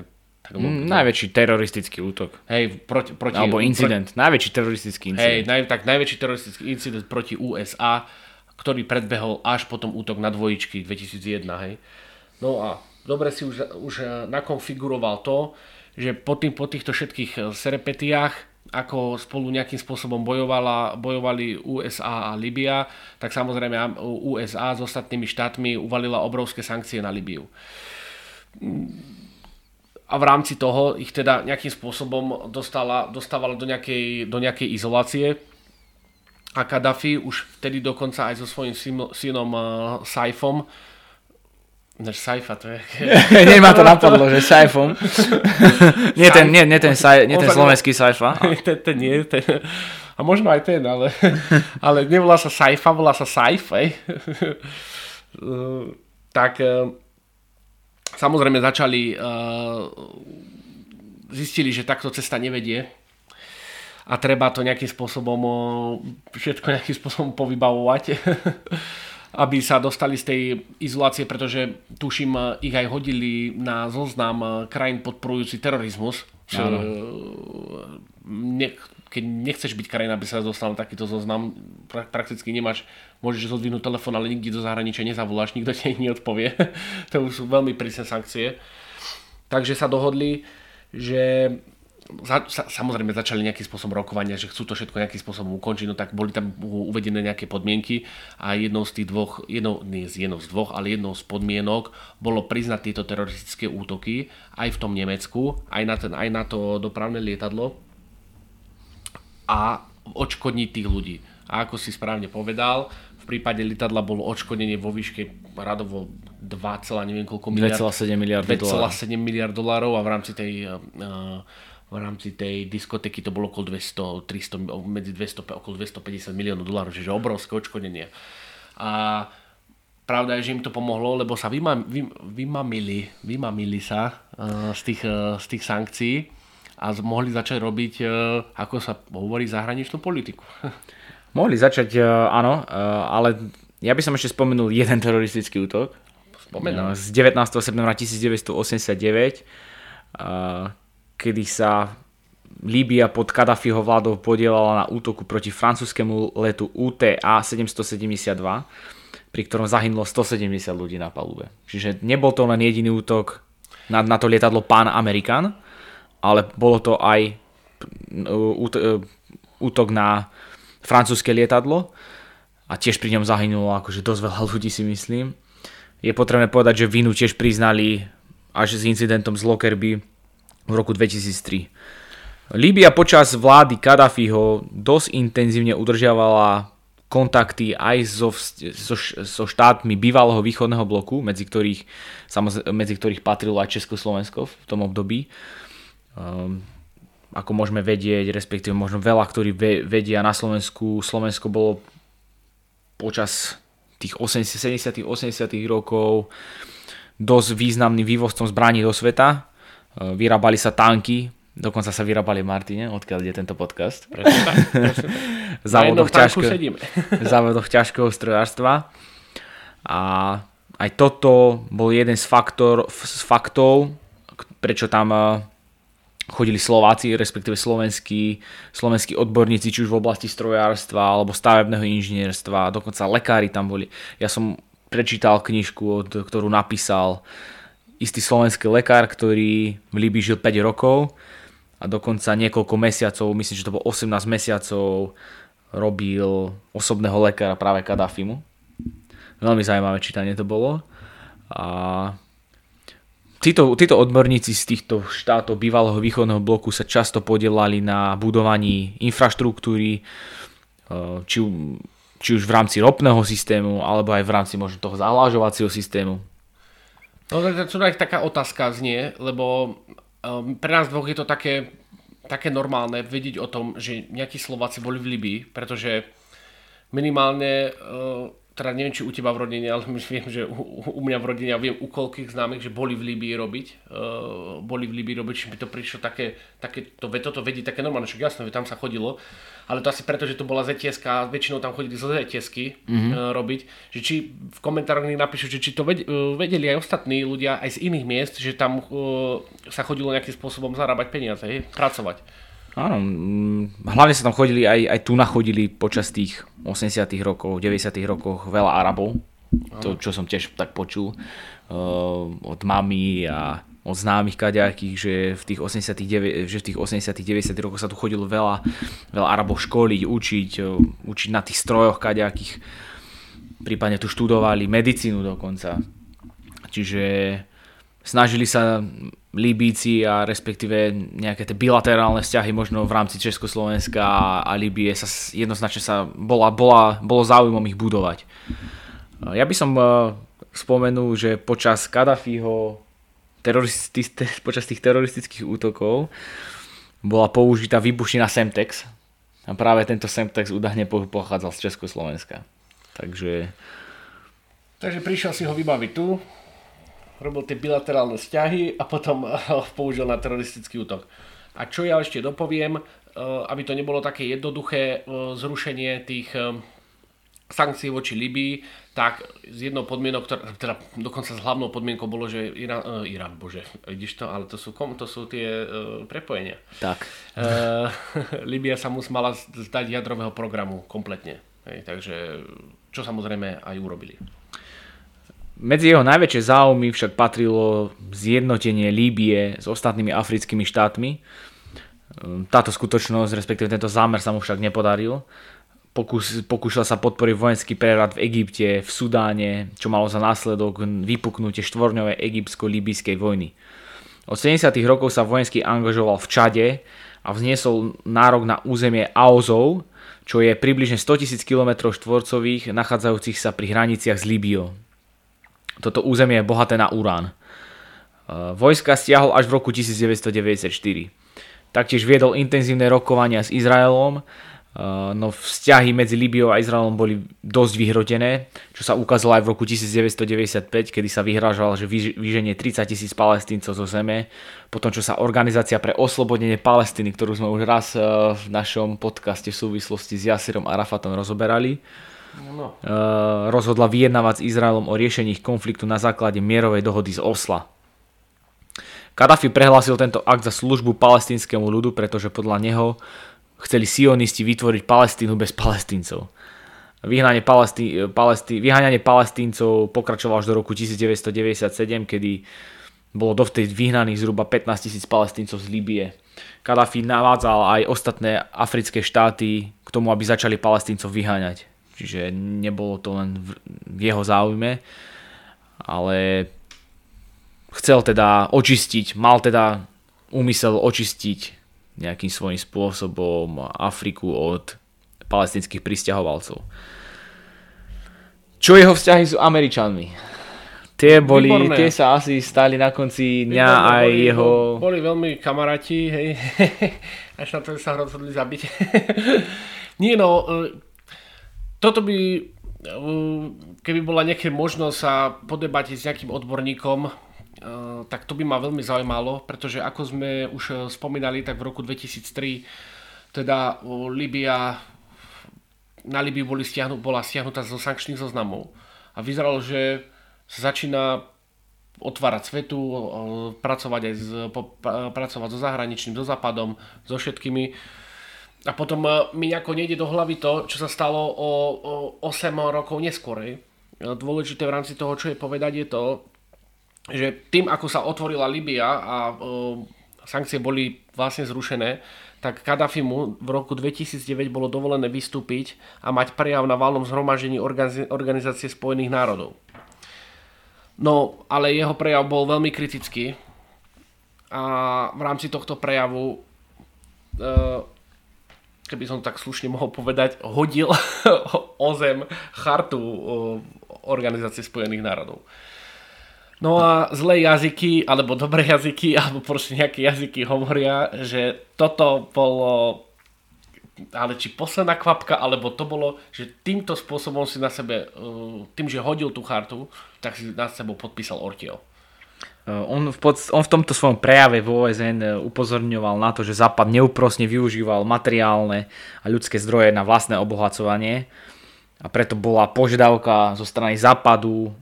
tak Mm, najväčší teroristický útok. hej, proti, proti, Alebo incident. Najväčší teroristický Hej, incident. naj, tak najväčší teroristický incident proti USA, ktorý predbehol až potom útok na dvojičky 2001, hej. No a dobre si už, už eh, nakonfiguroval to, že po, tým, po týchto všetkých eh, serepetiách, ako spolu nejakým spôsobom bojovala, bojovali USA a Libia, tak samozrejme Am- USA s ostatnými štátmi uvalila obrovské sankcie na Libiu a v rámci toho ich teda nejakým spôsobom dostala, dostávala do nejakej, do nejakej izolácie. A Kadafi už vtedy dokonca aj so svojím synom, uh, Saifom, než Saifa to je... Nie ma to napadlo, že Saifom. nie ten, nie, nie ten, saj, nie ten slovenský Saifa. ten, ten nie, ten, a možno aj ten, ale, ale nevolá sa Saifa, volá sa Saif. Uh, tak uh, samozrejme začali, uh, zistili, že takto cesta nevedie a treba to nejakým spôsobom, uh, všetko nejakým spôsobom povybavovať, aby sa dostali z tej izolácie, pretože tuším, uh, ich aj hodili na zoznam krajín podporujúci terorizmus. Áno. ne, keď nechceš byť krajina, aby sa dostal na takýto zoznam, pra, prakticky nemáš, môžeš zodvinúť telefón, ale nikdy do zahraničia nezavoláš, nikto ti neodpovie. to už sú veľmi prísne sankcie. Takže sa dohodli, že za, sa, samozrejme začali nejakým spôsobom rokovania, že chcú to všetko nejakým spôsobom ukončiť, no tak boli tam uvedené nejaké podmienky a jednou z tých dvoch, jednou, nie z jednou z dvoch, ale jednou z podmienok bolo priznať tieto teroristické útoky aj v tom Nemecku, aj na, ten, aj na to dopravné lietadlo a odškodniť tých ľudí. A ako si správne povedal, prípade lietadla bolo odškodnenie vo výške radovo 2, neviem koľko miliard 2,7 miliardy dolárov. 2,7 miliard dolárov a v rámci tej uh, v rámci tej diskotéky to bolo okolo 200, 300, medzi 200, okolo 250 miliónov dolárov, čiže obrovské odškodnenie. A pravda je, že im to pomohlo, lebo sa vymam, vym, vymamili, vymamili sa uh, z, tých, uh, z tých sankcií a mohli začať robiť, uh, ako sa hovorí, zahraničnú politiku. Mohli začať, uh, áno, uh, ale ja by som ešte spomenul jeden teroristický útok. Spomenám. Uh, z 19. septembra 1989, uh, kedy sa Líbia pod Kadafiho vládou podielala na útoku proti francúzskému letu UTA 772, pri ktorom zahynulo 170 ľudí na palube. Čiže nebol to len jediný útok na, na to lietadlo Pan American, ale bolo to aj út- útok na francúzske lietadlo a tiež pri ňom zahynulo akože dosť veľa ľudí si myslím. Je potrebné povedať, že vinu tiež priznali až s incidentom z Lockerbie v roku 2003. Líbia počas vlády Kadafiho dosť intenzívne udržiavala kontakty aj so, so, so štátmi bývalého východného bloku, medzi ktorých, samozrejme, medzi ktorých patrilo aj Československo v tom období. Um, ako môžeme vedieť, respektíve možno veľa, ktorí ve- vedia na Slovensku, Slovensko bolo počas tých 80, 70 80 rokov dosť významným vývozcom zbraní do sveta. E, Vyrábali sa tanky, dokonca sa vyrábali Martine, odkiaľ je tento podcast. Presne tak, závodoch, ťažko, závodoch ťažkého strojárstva. A aj toto bol jeden z, faktor, z faktov, prečo tam e, chodili Slováci, respektíve slovenskí, slovenskí odborníci, či už v oblasti strojárstva alebo stavebného inžinierstva, dokonca lekári tam boli. Ja som prečítal knižku, od, ktorú napísal istý slovenský lekár, ktorý v Líbii žil 5 rokov a dokonca niekoľko mesiacov, myslím, že to bolo 18 mesiacov, robil osobného lekára práve Kadafimu. Veľmi zaujímavé čítanie to bolo. A títo, títo odborníci z týchto štátov bývalého východného bloku sa často podielali na budovaní infraštruktúry, uh, či, či už v rámci ropného systému, alebo aj v rámci možno toho zahlážovacieho systému. No to aj taká otázka znie, lebo um, pre nás dvoch je to také, také normálne vedieť o tom, že nejakí Slováci boli v Libii, pretože minimálne uh, teda neviem, či u teba v rodine, ale viem, že u, u mňa v rodine, ja viem u koľkých známych, že boli v Líbii robiť, uh, boli v Líbii robiť, či by to prišlo také, také to, toto vedí také normálne, však jasné, tam sa chodilo, ale to asi preto, že to bola zts a väčšinou tam chodili zo zts mm-hmm. uh, robiť, že či v komentároch napíšu, že či to vedeli aj ostatní ľudia aj z iných miest, že tam uh, sa chodilo nejakým spôsobom zarábať peniaze, hej, pracovať. Áno, mm, hlavne sa tam chodili, aj, aj tu nachodili počas tých 80 rokov, 90 rokoch veľa Arabov, to čo som tiež tak počul uh, od mami a od známych kaďakých, že v tých 89, že v tých 80 90 rokoch sa tu chodilo veľa, veľa Arabov školiť, učiť, uh, učiť na tých strojoch kaďakých, prípadne tu študovali medicínu dokonca. Čiže snažili sa Libíci a respektíve nejaké tie bilaterálne vzťahy možno v rámci Československa a, Libie sa jednoznačne sa bola, bola, bolo záujmom ich budovať. Ja by som uh, spomenul, že počas Kadafiho teroristi, te, počas tých teroristických útokov bola použitá výbušnina Semtex a práve tento Semtex údajne pochádzal z Československa. Takže... Takže prišiel si ho vybaviť tu, robil tie bilaterálne vzťahy a potom ho použil na teroristický útok. A čo ja ešte dopoviem, eh, aby to nebolo také jednoduché eh, zrušenie tých eh, sankcií voči Libii, tak z jednou podmienok, ktorá, teda dokonca s hlavnou podmienkou bolo, že Irán, Irán bože, vidíš to, ale to sú, kom, to sú tie uh, prepojenia. Tak. Uh, Libia sa musela zdať jadrového programu kompletne. Hej, takže, čo samozrejme aj urobili. Medzi jeho najväčšie záujmy však patrilo zjednotenie Líbie s ostatnými africkými štátmi. Ehm, táto skutočnosť, respektíve tento zámer sa mu však nepodaril. Pokus, pokúšal sa podporiť vojenský prerad v Egypte, v Sudáne, čo malo za následok vypuknutie štvorňovej egyptsko-líbyskej vojny. Od 70. rokov sa vojensky angažoval v Čade a vzniesol nárok na územie Aozov, čo je približne 100 000 km štvorcových nachádzajúcich sa pri hraniciach s Líbiou. Toto územie je bohaté na urán. E, vojska stiahol až v roku 1994. Taktiež viedol intenzívne rokovania s Izraelom, e, no vzťahy medzi Libiou a Izraelom boli dosť vyhrotené, čo sa ukázalo aj v roku 1995, kedy sa vyhrážal, že vyženie 30 tisíc palestíncov zo zeme, potom čo sa Organizácia pre oslobodenie Palestíny, ktorú sme už raz e, v našom podcaste v súvislosti s Jasirom Arafatom rozoberali, no. uh, rozhodla vyjednávať s Izraelom o riešení ich konfliktu na základe mierovej dohody z Osla. Kadafi prehlásil tento akt za službu palestinskému ľudu, pretože podľa neho chceli sionisti vytvoriť Palestínu bez palestíncov. Vyhnanie, palestí, palestí, vyháňanie palestíncov pokračovalo až do roku 1997, kedy bolo dovtedy vyhnaných zhruba 15 tisíc palestíncov z Líbie. Kadafi navádzal aj ostatné africké štáty k tomu, aby začali palestíncov vyháňať. Čiže nebolo to len v jeho záujme, ale chcel teda očistiť, mal teda úmysel očistiť nejakým svojím spôsobom Afriku od palestinských pristahovalcov. Čo jeho vzťahy s Američanmi? Tie boli, Výborné. tie sa asi stali na konci dňa Výborné, aj boli, jeho... Boli veľmi kamaráti, hej. Až na to sa rozhodli zabiť. Nie no, toto by, uh, keby bola nejaká možnosť sa podebať s nejakým odborníkom, uh, tak to by ma veľmi zaujímalo, pretože ako sme už uh, spomínali, tak v roku 2003 teda Libia, na Libii boli stiahnu, bola stiahnutá zo sankčných zoznamov. A vyzeralo, že sa začína otvárať svetu, pracovať aj z, pracovať so zahraničným, so západom, so všetkými a potom e, mi nejako nejde do hlavy to, čo sa stalo o, o 8 rokov neskôr. E, dôležité v rámci toho, čo je povedať, je to, že tým, ako sa otvorila Libia a o, e, sankcie boli vlastne zrušené, tak Kadafimu v roku 2009 bolo dovolené vystúpiť a mať prejav na valnom zhromaždení Organizácie spojených národov. No, ale jeho prejav bol veľmi kritický a v rámci tohto prejavu e, keby som tak slušne mohol povedať, hodil o zem chartu Organizácie spojených národov. No a zlé jazyky, alebo dobré jazyky, alebo proste nejaké jazyky hovoria, že toto bolo ale či posledná kvapka, alebo to bolo, že týmto spôsobom si na sebe, tým, že hodil tú chartu, tak si na sebou podpísal Ortiel. Eh, on v, pod, on v tomto svojom prejave v OSN eh, upozorňoval na to, že Západ neúprosne využíval materiálne a ľudské zdroje na vlastné obohacovanie a preto bola požiadavka zo strany Západu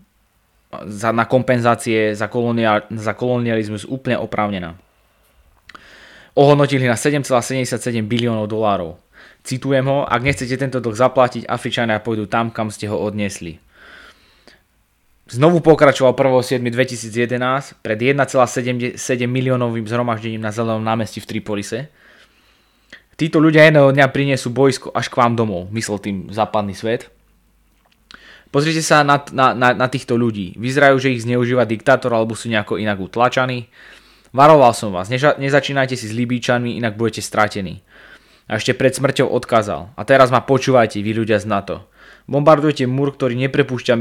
za, na kompenzácie za, kolonial, za kolonializmus úplne oprávnená. Ohodnotili na 7,77 biliónov dolárov. Citujem ho, ak nechcete tento dlh zaplatiť, Afričania pôjdu tam, kam ste ho odniesli. Znovu pokračoval 1.7.2011 pred 1,7 miliónovým zhromaždením na Zelenom námestí v Tripolise. Títo ľudia jedného dňa priniesú bojsko až k vám domov, myslel tým západný svet. Pozrite sa na, na, na, na týchto ľudí. Vyzerajú, že ich zneužíva diktátor alebo sú nejako inak utlačaní. Varoval som vás, neža, nezačínajte si s Libíčanmi, inak budete stratení. A ešte pred smrťou odkázal. A teraz ma počúvajte, vy ľudia z NATO. Bombardujete múr, ktorý neprepúšťa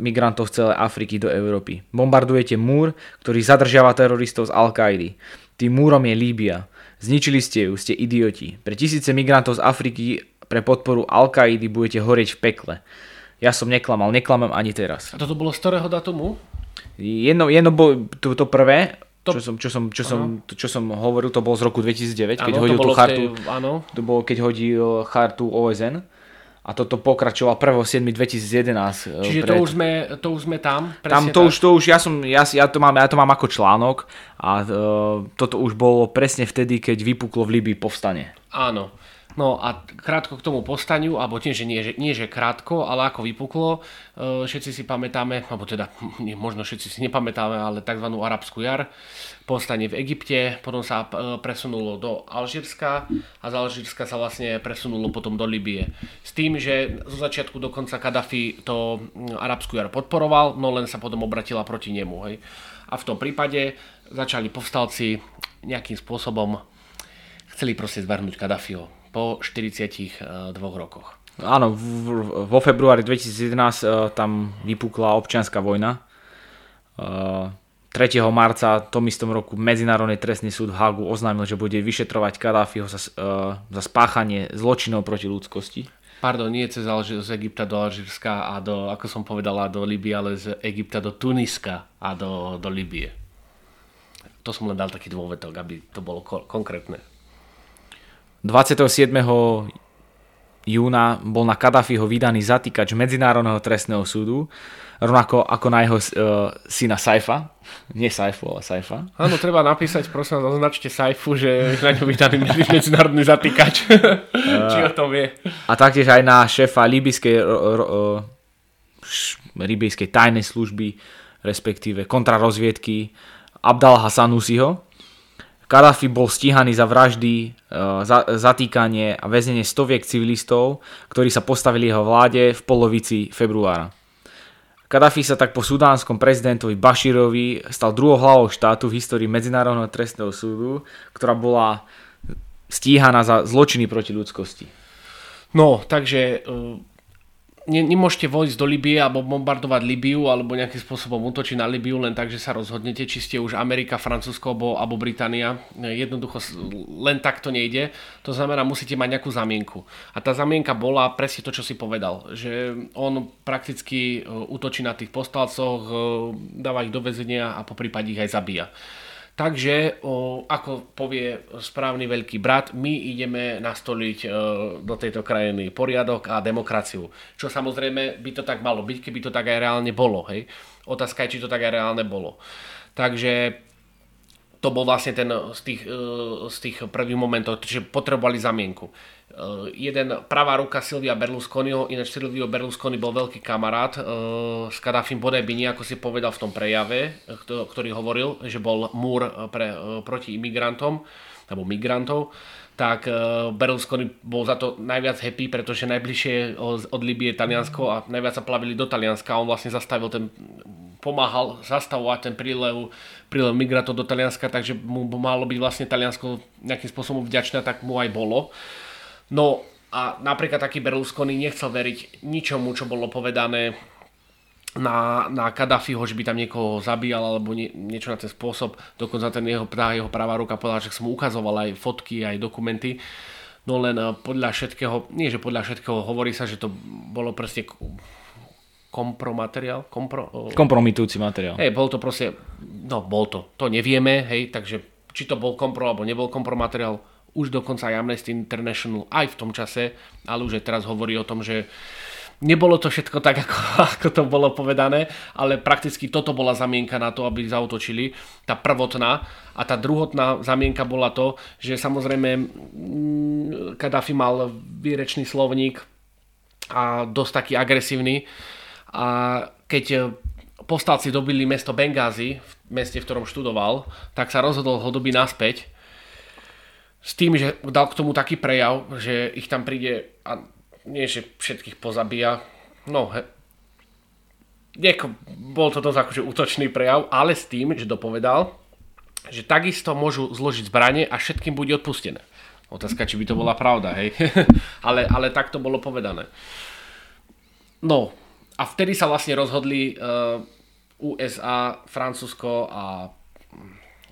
migrantov z celej Afriky do Európy. Bombardujete múr, ktorý zadržiava teroristov z Al-Kaidy. Tým múrom je Líbia. Zničili ste ju, ste idioti. Pre tisíce migrantov z Afriky pre podporu Al-Kaidy budete horieť v pekle. Ja som neklamal, neklamem ani teraz. A toto bolo z ktorého datumu? Jedno, jedno bolo to, to prvé, to... Čo, som, čo, som, čo, som, čo som hovoril, to bolo z roku 2009, keď ano, hodil tú chartu. Tej, áno. To bolo, keď hodil chartu OSN a toto pokračoval 1.7.2011. Eh, Čiže pred... to, už sme, to už sme tam? Tam to tak? už, to už, ja, som, ja, ja, to mám, ja to mám ako článok a uh, toto už bolo presne vtedy, keď vypuklo v Libii povstanie. Áno. No a krátko k tomu postaniu, alebo tým, že nie, že nie že krátko, ale ako vypuklo, e, všetci si pamätáme, alebo teda nie, možno všetci si nepamätáme, ale tzv. arabskú jar, povstanie v Egypte, potom sa e, presunulo do Alžírska a z Alžírska sa vlastne presunulo potom do Libie. S tým, že zo začiatku dokonca Kadafi to arabskú jar podporoval, no len sa potom obratila proti nemu. Hej. A v tom prípade začali povstalci nejakým spôsobom chceli proste zvrhnúť Kadafiho po 42 rokoch. Áno, vo februári 2011 e, tam vypukla občianská vojna. 3. E, marca tom istom roku Medzinárodný trestný súd v Hagu oznámil, že bude vyšetrovať Kadáfiho za, e, za spáchanie zločinov proti ľudskosti. Pardon, nie cez Alž- z Egypta do Alžírska a do, ako som povedala, do Libie, ale z Egypta do Tuniska a do, do Libie. To som len dal taký dôvetok, aby to bolo ko- konkrétne. 27. júna bol na Kadafiho vydaný zatýkač Medzinárodného trestného súdu, rovnako ako na jeho uh, syna Saifa. Nie Saifu, ale Saifa. Áno, treba napísať, prosím označte Saifu, že na ňu vydaný medzinárodný zatýkač. Či o tom vie. A taktiež aj na šéfa líbyskej, uh, líbyskej tajnej služby, respektíve kontrarozviedky Abdal Hasanusiho, Kadafi bol stíhaný za vraždy, e, za, zatýkanie a väznenie stoviek civilistov, ktorí sa postavili jeho vláde v polovici februára. Kadafi sa tak po sudánskom prezidentovi Bashirovi stal druhou hlavou štátu v histórii Medzinárodného trestného súdu, ktorá bola stíhaná za zločiny proti ľudskosti. No, takže e, ne, nemôžete vojsť do Libie alebo bombardovať Libiu alebo nejakým spôsobom útočiť na Libiu len tak, že sa rozhodnete, či ste už Amerika, Francúzsko alebo, alebo Británia. Jednoducho len tak to nejde. To znamená, musíte mať nejakú zamienku. A tá zamienka bola presne to, čo si povedal. Že on prakticky e, útočí na tých postalcoch, e, dáva ich do väzenia a po prípade ich aj zabíja. Takže, ako povie správny veľký brat, my ideme nastoliť o, do tejto krajiny poriadok a demokraciu. Čo samozrejme by to tak malo byť, keby to tak aj reálne bolo. Hej? Otázka je, či to tak aj reálne bolo. Takže to bol vlastne ten z tých, z tých prvých momentov, že potrebovali zamienku. Uh, jeden pravá ruka Silvia Berlusconiho, ináč Silvio Berlusconi bol veľký kamarát s Kadafim Bodebini, ako si povedal v tom prejave, ktorý hovoril, že bol múr pre, proti imigrantom, alebo migrantov, tak Berlusconi bol za to najviac happy, pretože najbližšie od Libie je Taliansko a najviac sa plavili do Talianska a on vlastne zastavil ten pomáhal zastavovať ten prílev, prílev migrantov do Talianska, takže mu malo byť vlastne Taliansko nejakým spôsobom vďačné, tak mu aj bolo. No a napríklad taký Berlusconi nechcel veriť ničomu, čo bolo povedané na, na Kadafiho, že by tam niekoho zabíjal alebo nie, niečo na ten spôsob. Dokonca ten jeho, tá jeho pravá ruka povedala, že som mu ukazoval aj fotky, aj dokumenty. No len eh, podľa všetkého, nie že podľa všetkého, hovorí sa, že to bolo presne kompromateriál. Kompro, Kompromitujúci materiál. Hej, bol to proste, no bol to, to nevieme, hej, takže či to bol kompro alebo nebol kompromateriál, už dokonca aj Amnesty International aj v tom čase, ale už aj teraz hovorí o tom, že Nebolo to všetko tak, ako, ako to bolo povedané, ale prakticky toto bola zamienka na to, aby zautočili. Tá prvotná a tá druhotná zamienka bola to, že samozrejme mm, Kadafi mal výrečný slovník a dosť taký agresívny a keď povstalci dobili mesto Bengázi, v meste, v ktorom študoval, tak sa rozhodol ho dobiť naspäť s tým, že dal k tomu taký prejav, že ich tam príde a nie že všetkých pozabíja, no he, nieko, bol to dosť akože útočný prejav, ale s tým, že dopovedal, že takisto môžu zložiť zbranie a všetkým bude odpustené. Otázka, či by to bola pravda, hej. ale, ale tak to bolo povedané. No, a vtedy sa vlastne rozhodli uh, USA, Francúzsko a,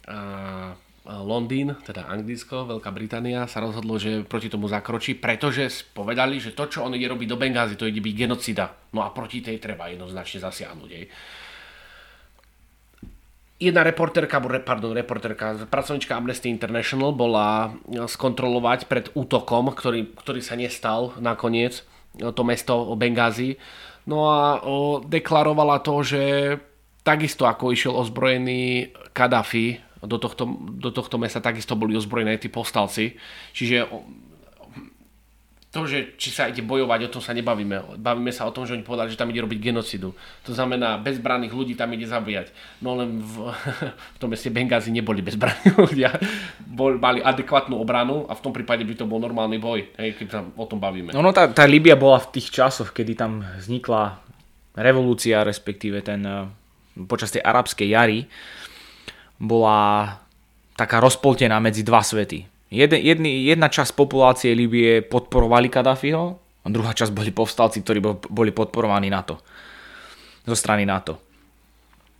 uh, Londýn, teda Anglicko, Veľká Británia sa rozhodlo, že proti tomu zakročí, pretože povedali, že to, čo on ide robiť do Bengázy, to ide byť genocida. No a proti tej treba jednoznačne zasiahnuť. Jej. Jedna reporterka, pardon, reporterka, pracovnička Amnesty International bola skontrolovať pred útokom, ktorý, ktorý sa nestal nakoniec, to mesto Bengázy. No a o, deklarovala to, že takisto ako išiel ozbrojený Kadafi do tohto, do tohto mesta takisto boli ozbrojené tí povstalci. Čiže to, že či sa ide bojovať, o tom sa nebavíme. Bavíme sa o tom, že oni povedali, že tam ide robiť genocidu. To znamená, bezbranných ľudí tam ide zabíjať. No len v, v tom meste Bengázi neboli bezbranní ľudia. Bol, mali adekvátnu obranu a v tom prípade by to bol normálny boj, hej, keď sa o tom bavíme. No, no tá, tá Libia bola v tých časoch, kedy tam vznikla revolúcia, respektíve ten eh, počas tej arabskej jary bola taká rozpoltená medzi dva svety. Jeden, jedny, jedna časť populácie Libie podporovali Kadáfiho a druhá časť boli povstalci, ktorí boli podporovaní NATO. Zo strany NATO.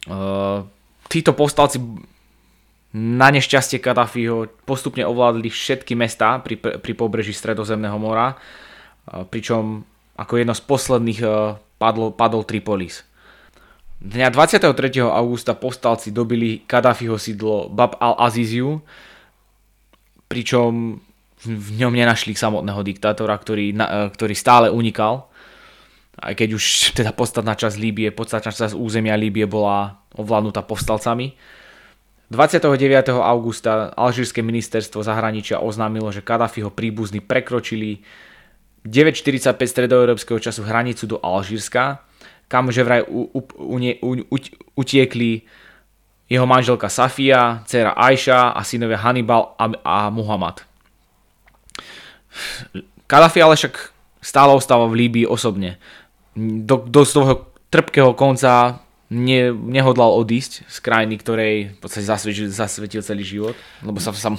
Uh, títo povstalci na nešťastie Kadáfiho postupne ovládli všetky mesta pri, pri pobreží Stredozemného mora, uh, pričom ako jedno z posledných uh, padlo, padol Tripolis. Dňa 23. augusta povstalci dobili Kadáfiho sídlo Bab al-Aziziu, pričom v ňom nenašli samotného diktátora, ktorý, na, ktorý stále unikal. Aj keď už teda podstatná časť Líbie, podstatná časť územia Líbie bola ovládnutá povstalcami. 29. augusta Alžírske ministerstvo zahraničia oznámilo, že Kadáfiho príbuzní prekročili 9.45 stredoeurópskeho času hranicu do Alžírska kam že vraj u, u, u, u, u, utiekli jeho manželka Safia, dcera Aisha a synovia Hannibal a, a Muhammad. Kadafi ale však stále ostáva v Líbii osobne. Do, do toho trpkého konca ne, nehodlal odísť z krajiny, ktorej v podstate zasvetil, zasvetil celý život, lebo sa, sa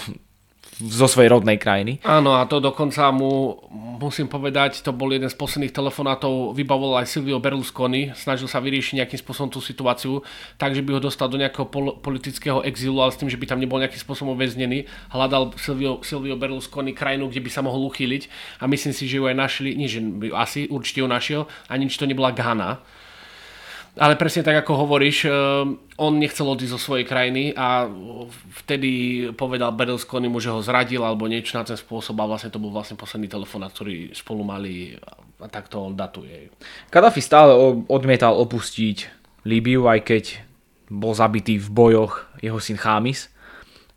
zo svojej rodnej krajiny. Áno, a to dokonca mu, musím povedať, to bol jeden z posledných telefonátov, vybavol aj Silvio Berlusconi, snažil sa vyriešiť nejakým spôsobom tú situáciu, takže by ho dostal do nejakého pol- politického exílu, ale s tým, že by tam nebol nejakým spôsobom väznený. Hľadal Silvio, Silvio Berlusconi krajinu, kde by sa mohol uchýliť a myslím si, že ju aj našli, nie že asi určite ju našiel, ani či to nebola Ghana ale presne tak, ako hovoríš, eh, on nechcel odísť zo svojej krajiny a vtedy povedal Berlusconi mu, že ho zradil alebo niečo na ten spôsob a vlastne to bol vlastne posledný telefonát, ktorý spolu mali a takto on datuje. Kadafi stále odmietal opustiť Líbiu, aj keď bol zabitý v bojoch jeho syn Chámis,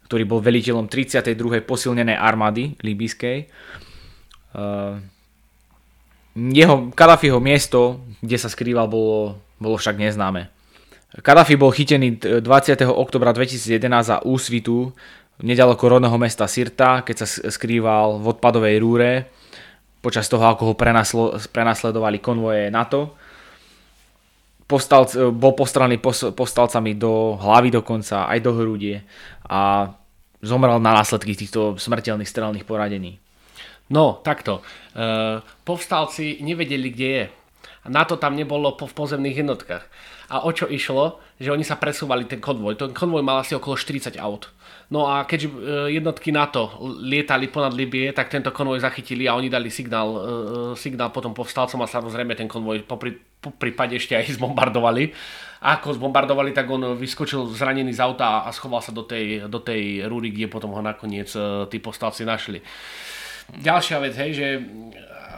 ktorý bol veliteľom 32. posilnenej armády líbyskej. Eh, jeho, Kadafiho miesto, kde sa skrýval, bolo bolo však neznáme. Kadafi bol chytený 20. oktobra 2011 za úsvitu nedaleko rodného mesta Sirta, keď sa skrýval v odpadovej rúre počas toho, ako ho prenasledovali konvoje NATO. Povstalc, bol postraný pos, povstalcami do hlavy dokonca, aj do hrudie a zomrel na následky týchto smrteľných strelných poradení. No, takto. E, povstalci nevedeli, kde je. Na to tam nebolo po, v pozemných jednotkách. A o čo išlo? Že oni sa presúvali ten konvoj. Ten konvoj mal asi okolo 40 aut. No a keďže e, jednotky NATO lietali ponad Libie, tak tento konvoj zachytili a oni dali signál, e, signál potom povstalcom a samozrejme ten konvoj po, pri, po prípade ešte aj zbombardovali. A ako zbombardovali, tak on vyskočil zranený z auta a schoval sa do tej, do tej rúry, kde potom ho nakoniec tí povstalci našli. Ďalšia vec, hej, že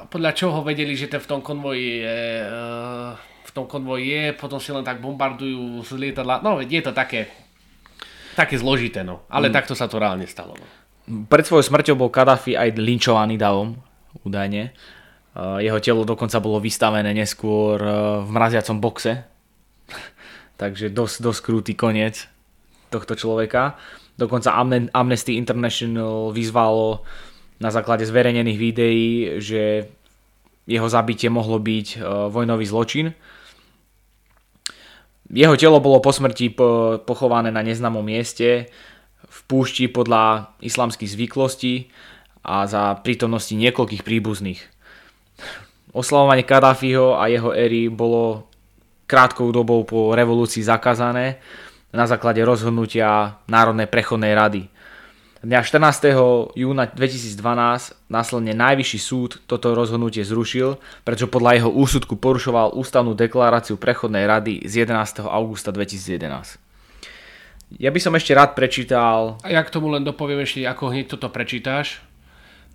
podľa čoho vedeli, že ten v tom konvoji je, uh, v tom konvoji je, potom si len tak bombardujú z lietadla. No, je to také, také zložité, no. Ale mm. takto sa to reálne stalo. No. Pred svojou smrťou bol Kadafi aj linčovaný davom, údajne. Uh, jeho telo dokonca bolo vystavené neskôr v mraziacom boxe. Takže dosť, dosť krúty koniec tohto človeka. Dokonca Amnesty International vyzvalo na základe zverejnených videí, že jeho zabitie mohlo byť e, vojnový zločin. Jeho telo bolo po smrti pochované na neznámom mieste v púšti podľa islamských zvyklostí a za prítomnosti niekoľkých príbuzných. Oslavovanie Kadáfiho a jeho éry bolo krátkou dobou po revolúcii zakázané na základe rozhodnutia Národnej prechodnej rady – Dňa 14. júna 2012 následne najvyšší súd toto rozhodnutie zrušil, pretože podľa jeho úsudku porušoval ústavnú deklaráciu prechodnej rady z 11. augusta 2011. Ja by som ešte rád prečítal... A ja k tomu len dopoviem ešte, ako hneď toto prečítáš,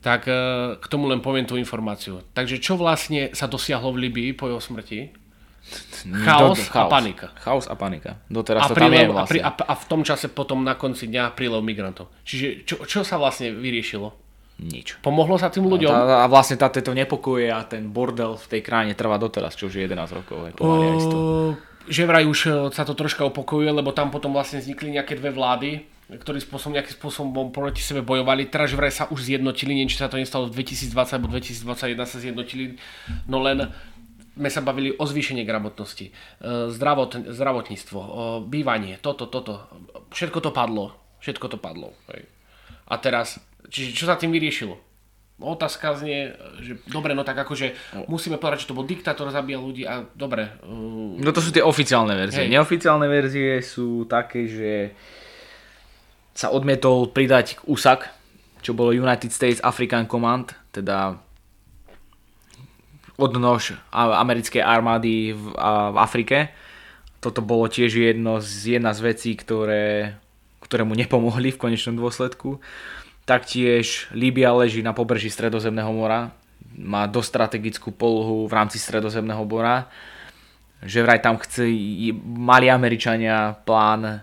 tak eh, k tomu len poviem tú informáciu. Takže čo vlastne sa dosiahlo v Libii po jeho smrti? Chaos, do, chaos a panika. Chaos a panika. Doteraz a, prílev, tam vlastne. a, pri, a, a v tom čase potom na konci dňa prílev migrantov. Čiže čo, čo sa vlastne vyriešilo? Nič. Pomohlo sa tým ľuďom? A, a vlastne tá, tieto nepokoje a ten bordel v tej krajine trvá doteraz, čo už je 11 rokov. Je uh, že vraj už e, sa to troška upokojuje, lebo tam potom vlastne vznikli nejaké dve vlády, ktorý spôsobom, nejakým spôsobom proti sebe bojovali. Teraz vraj sa už zjednotili, neviem, či sa to nestalo v 2020 alebo 2021 sa zjednotili, no len sme sa bavili o zvýšení gramotnosti, e, zdravot, zdravotníctvo, bývanie, toto, toto. Všetko to padlo. Všetko to padlo. Hej. A teraz, čiže čo sa tým vyriešilo? Otázka znie, že dobre, no tak akože musíme povedať, že to bol diktátor, zabíjal ľudí a dobre. Uh... No to sú tie oficiálne verzie. Hej. Neoficiálne verzie sú také, že sa odmietol pridať k USAC, čo bolo United States African Command, teda odnož americkej armády v, v Afrike. Toto bolo tiež jedno z, jedna z vecí, ktoré, ktoré mu nepomohli v konečnom dôsledku. Taktiež Líbia leží na pobreží Stredozemného mora, má dosť strategickú polohu v rámci Stredozemného mora, že vraj tam chce, mali Američania plán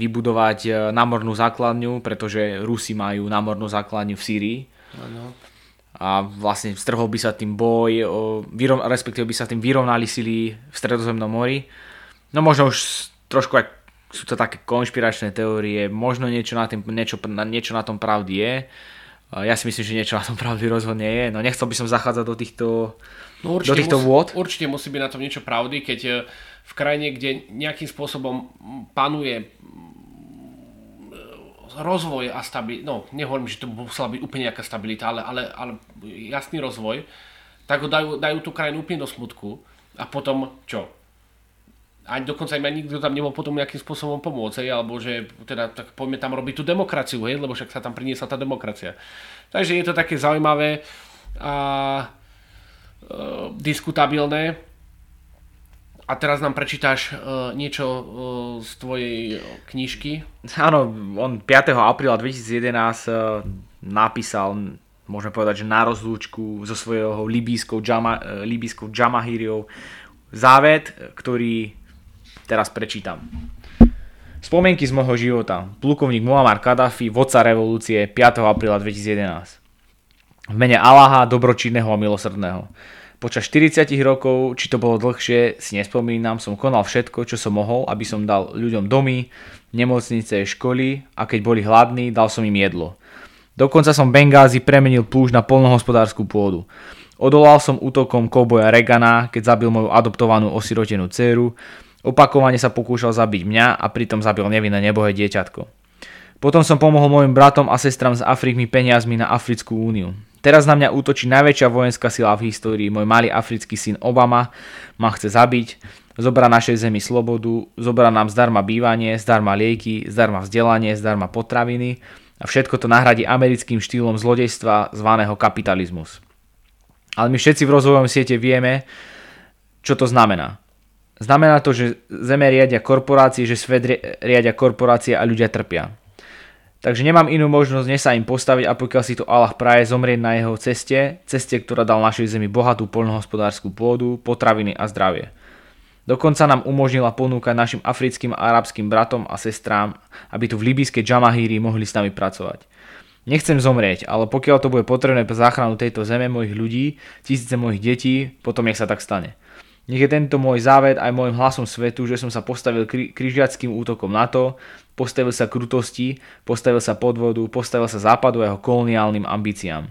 vybudovať e, námornú základňu, pretože Rusi majú námornú základňu v Sýrii. Ano a vlastne strhol by sa tým boj, vyrovn- respektíve by sa tým vyrovnali sily v stredozemnom mori. No možno už trošku aj sú to také konšpiračné teórie, možno niečo na, tým, niečo, niečo na tom pravdy je. Ja si myslím, že niečo na tom pravdy rozhodne je. No nechcel by som zachádzať do týchto, no do týchto musí, vôd. Určite musí byť na tom niečo pravdy, keď e, v krajine, kde nejakým spôsobom panuje rozvoj a stabilita, no nehovorím, že to musela byť úplne nejaká stabilita, ale, ale, ale jasný rozvoj, tak ho dajú, dajú tú krajinu úplne do smutku a potom čo? Ani dokonca im ani nikto tam nebol potom nejakým spôsobom pomôcť, alebo že teda tak poďme tam robiť tú demokraciu, hej, lebo však sa tam priniesla tá demokracia. Takže je to také zaujímavé a e, diskutabilné. A teraz nám prečítaš uh, niečo uh, z tvojej knižky. Áno, on 5. apríla 2011 uh, napísal, môžeme povedať, že na rozlúčku so svojou libýskou, Jama, uh, závet, ktorý teraz prečítam. Spomienky z môjho života. Plukovník Muammar Kadhafi, vodca revolúcie 5. apríla 2011. V mene Allaha, dobročinného a milosrdného. Počas 40 rokov, či to bolo dlhšie, si nespomínam, som konal všetko, čo som mohol, aby som dal ľuďom domy, nemocnice, školy a keď boli hladní, dal som im jedlo. Dokonca som Bengázi premenil púž na polnohospodárskú pôdu. Odolal som útokom kouboja Regana, keď zabil moju adoptovanú osirotenú dceru. Opakovane sa pokúšal zabiť mňa a pritom zabil nevinné nebohé dieťatko. Potom som pomohol mojim bratom a sestram z Afrikmi peniazmi na Africkú úniu. Teraz na mňa útočí najväčšia vojenská sila v histórii. Môj malý africký syn Obama ma chce zabiť, zobrá našej zemi slobodu, zobrá nám zdarma bývanie, zdarma lieky, zdarma vzdelanie, zdarma potraviny a všetko to nahradí americkým štýlom zlodejstva zvaného kapitalizmus. Ale my všetci v rozvojovom siete vieme, čo to znamená. Znamená to, že zeme riadia korporácie, že svet riadia korporácie a ľudia trpia. Takže nemám inú možnosť, než sa im postaviť a pokiaľ si to Allah praje zomrieť na jeho ceste, ceste, ktorá dal našej zemi bohatú poľnohospodárskú pôdu, potraviny a zdravie. Dokonca nám umožnila ponúkať našim africkým a arabským bratom a sestrám, aby tu v libyskej Džamahíri mohli s nami pracovať. Nechcem zomrieť, ale pokiaľ to bude potrebné pre záchranu tejto zeme, mojich ľudí, tisíce mojich detí, potom nech sa tak stane. Nech je tento môj záved aj môjim hlasom svetu, že som sa postavil kri- križiackým útokom na to, postavil sa krutosti, postavil sa podvodu, postavil sa západu a jeho koloniálnym ambíciám.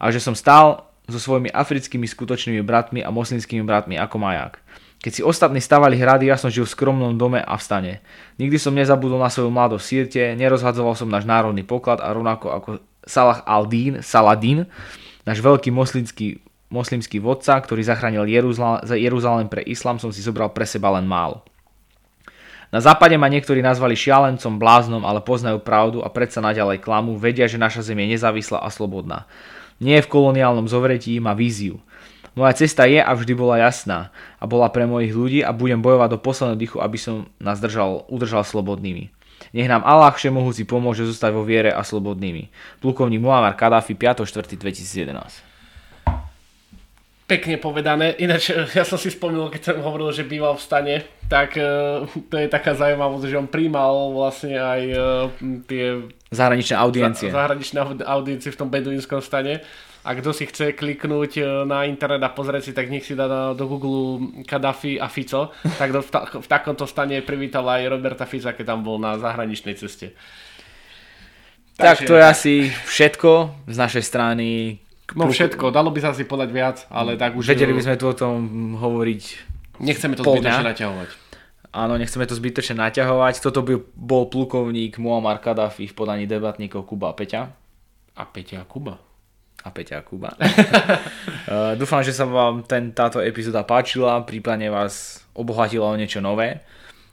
A že som stál so svojimi africkými skutočnými bratmi a moslimskými bratmi ako maják. Keď si ostatní stavali hrady, ja som žil v skromnom dome a v stane. Nikdy som nezabudol na svoju mladosť v Sirte, nerozhadzoval som náš národný poklad a rovnako ako Salah al-Din, Saladin, náš veľký moslimský, moslimský vodca, ktorý zachránil Jeruzalém pre islám, som si zobral pre seba len málo. Na západe ma niektorí nazvali šialencom, bláznom, ale poznajú pravdu a predsa naďalej klamu, vedia, že naša zem je nezávislá a slobodná. Nie je v koloniálnom zovretí, má víziu. Moja cesta je a vždy bola jasná a bola pre mojich ľudí a budem bojovať do posledného dychu, aby som nás držal, udržal slobodnými. Nech nám Allah všemohúci pomôže zostať vo viere a slobodnými. Plukovník Muammar Kadáfi 5.4.2011 Pekne povedané. Ináč, ja som si spomínal, keď som hovoril, že býval v stane, tak uh, to je taká zaujímavosť, že on príjmal vlastne aj uh, tie zahraničné audiencie. zahraničné audiencie v tom beduínskom stane a kto si chce kliknúť na internet a pozrieť si, tak nech si dá do Google Kadafi a Fico, tak do, v, ta, v takomto stane privítal aj Roberta Fica, keď tam bol na zahraničnej ceste. Tak Takže, to je asi všetko z našej strany. No všetko, dalo by sa si podať viac, ale tak už... Vedeli by sme tu o tom hovoriť Nechceme to zbytočne naťahovať. Áno, nechceme to zbytočne naťahovať. Toto by bol plukovník Muammar Kadafi v podaní debatníkov Kuba a Peťa. A Peťa a Kuba a Peťa Kuba. uh, dúfam, že sa vám ten, táto epizóda páčila, prípadne vás obohatila o niečo nové.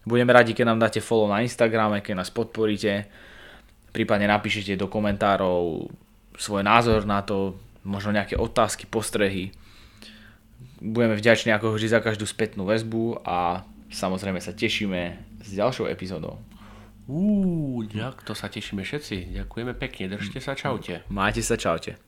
Budeme radi, keď nám dáte follow na Instagrame, keď nás podporíte, prípadne napíšete do komentárov svoj názor na to, možno nejaké otázky, postrehy. Budeme vďační ako vždy za každú spätnú väzbu a samozrejme sa tešíme s ďalšou epizódou. Uuu, to sa tešíme všetci. Ďakujeme pekne, držte sa, čaute. Majte sa, čaute.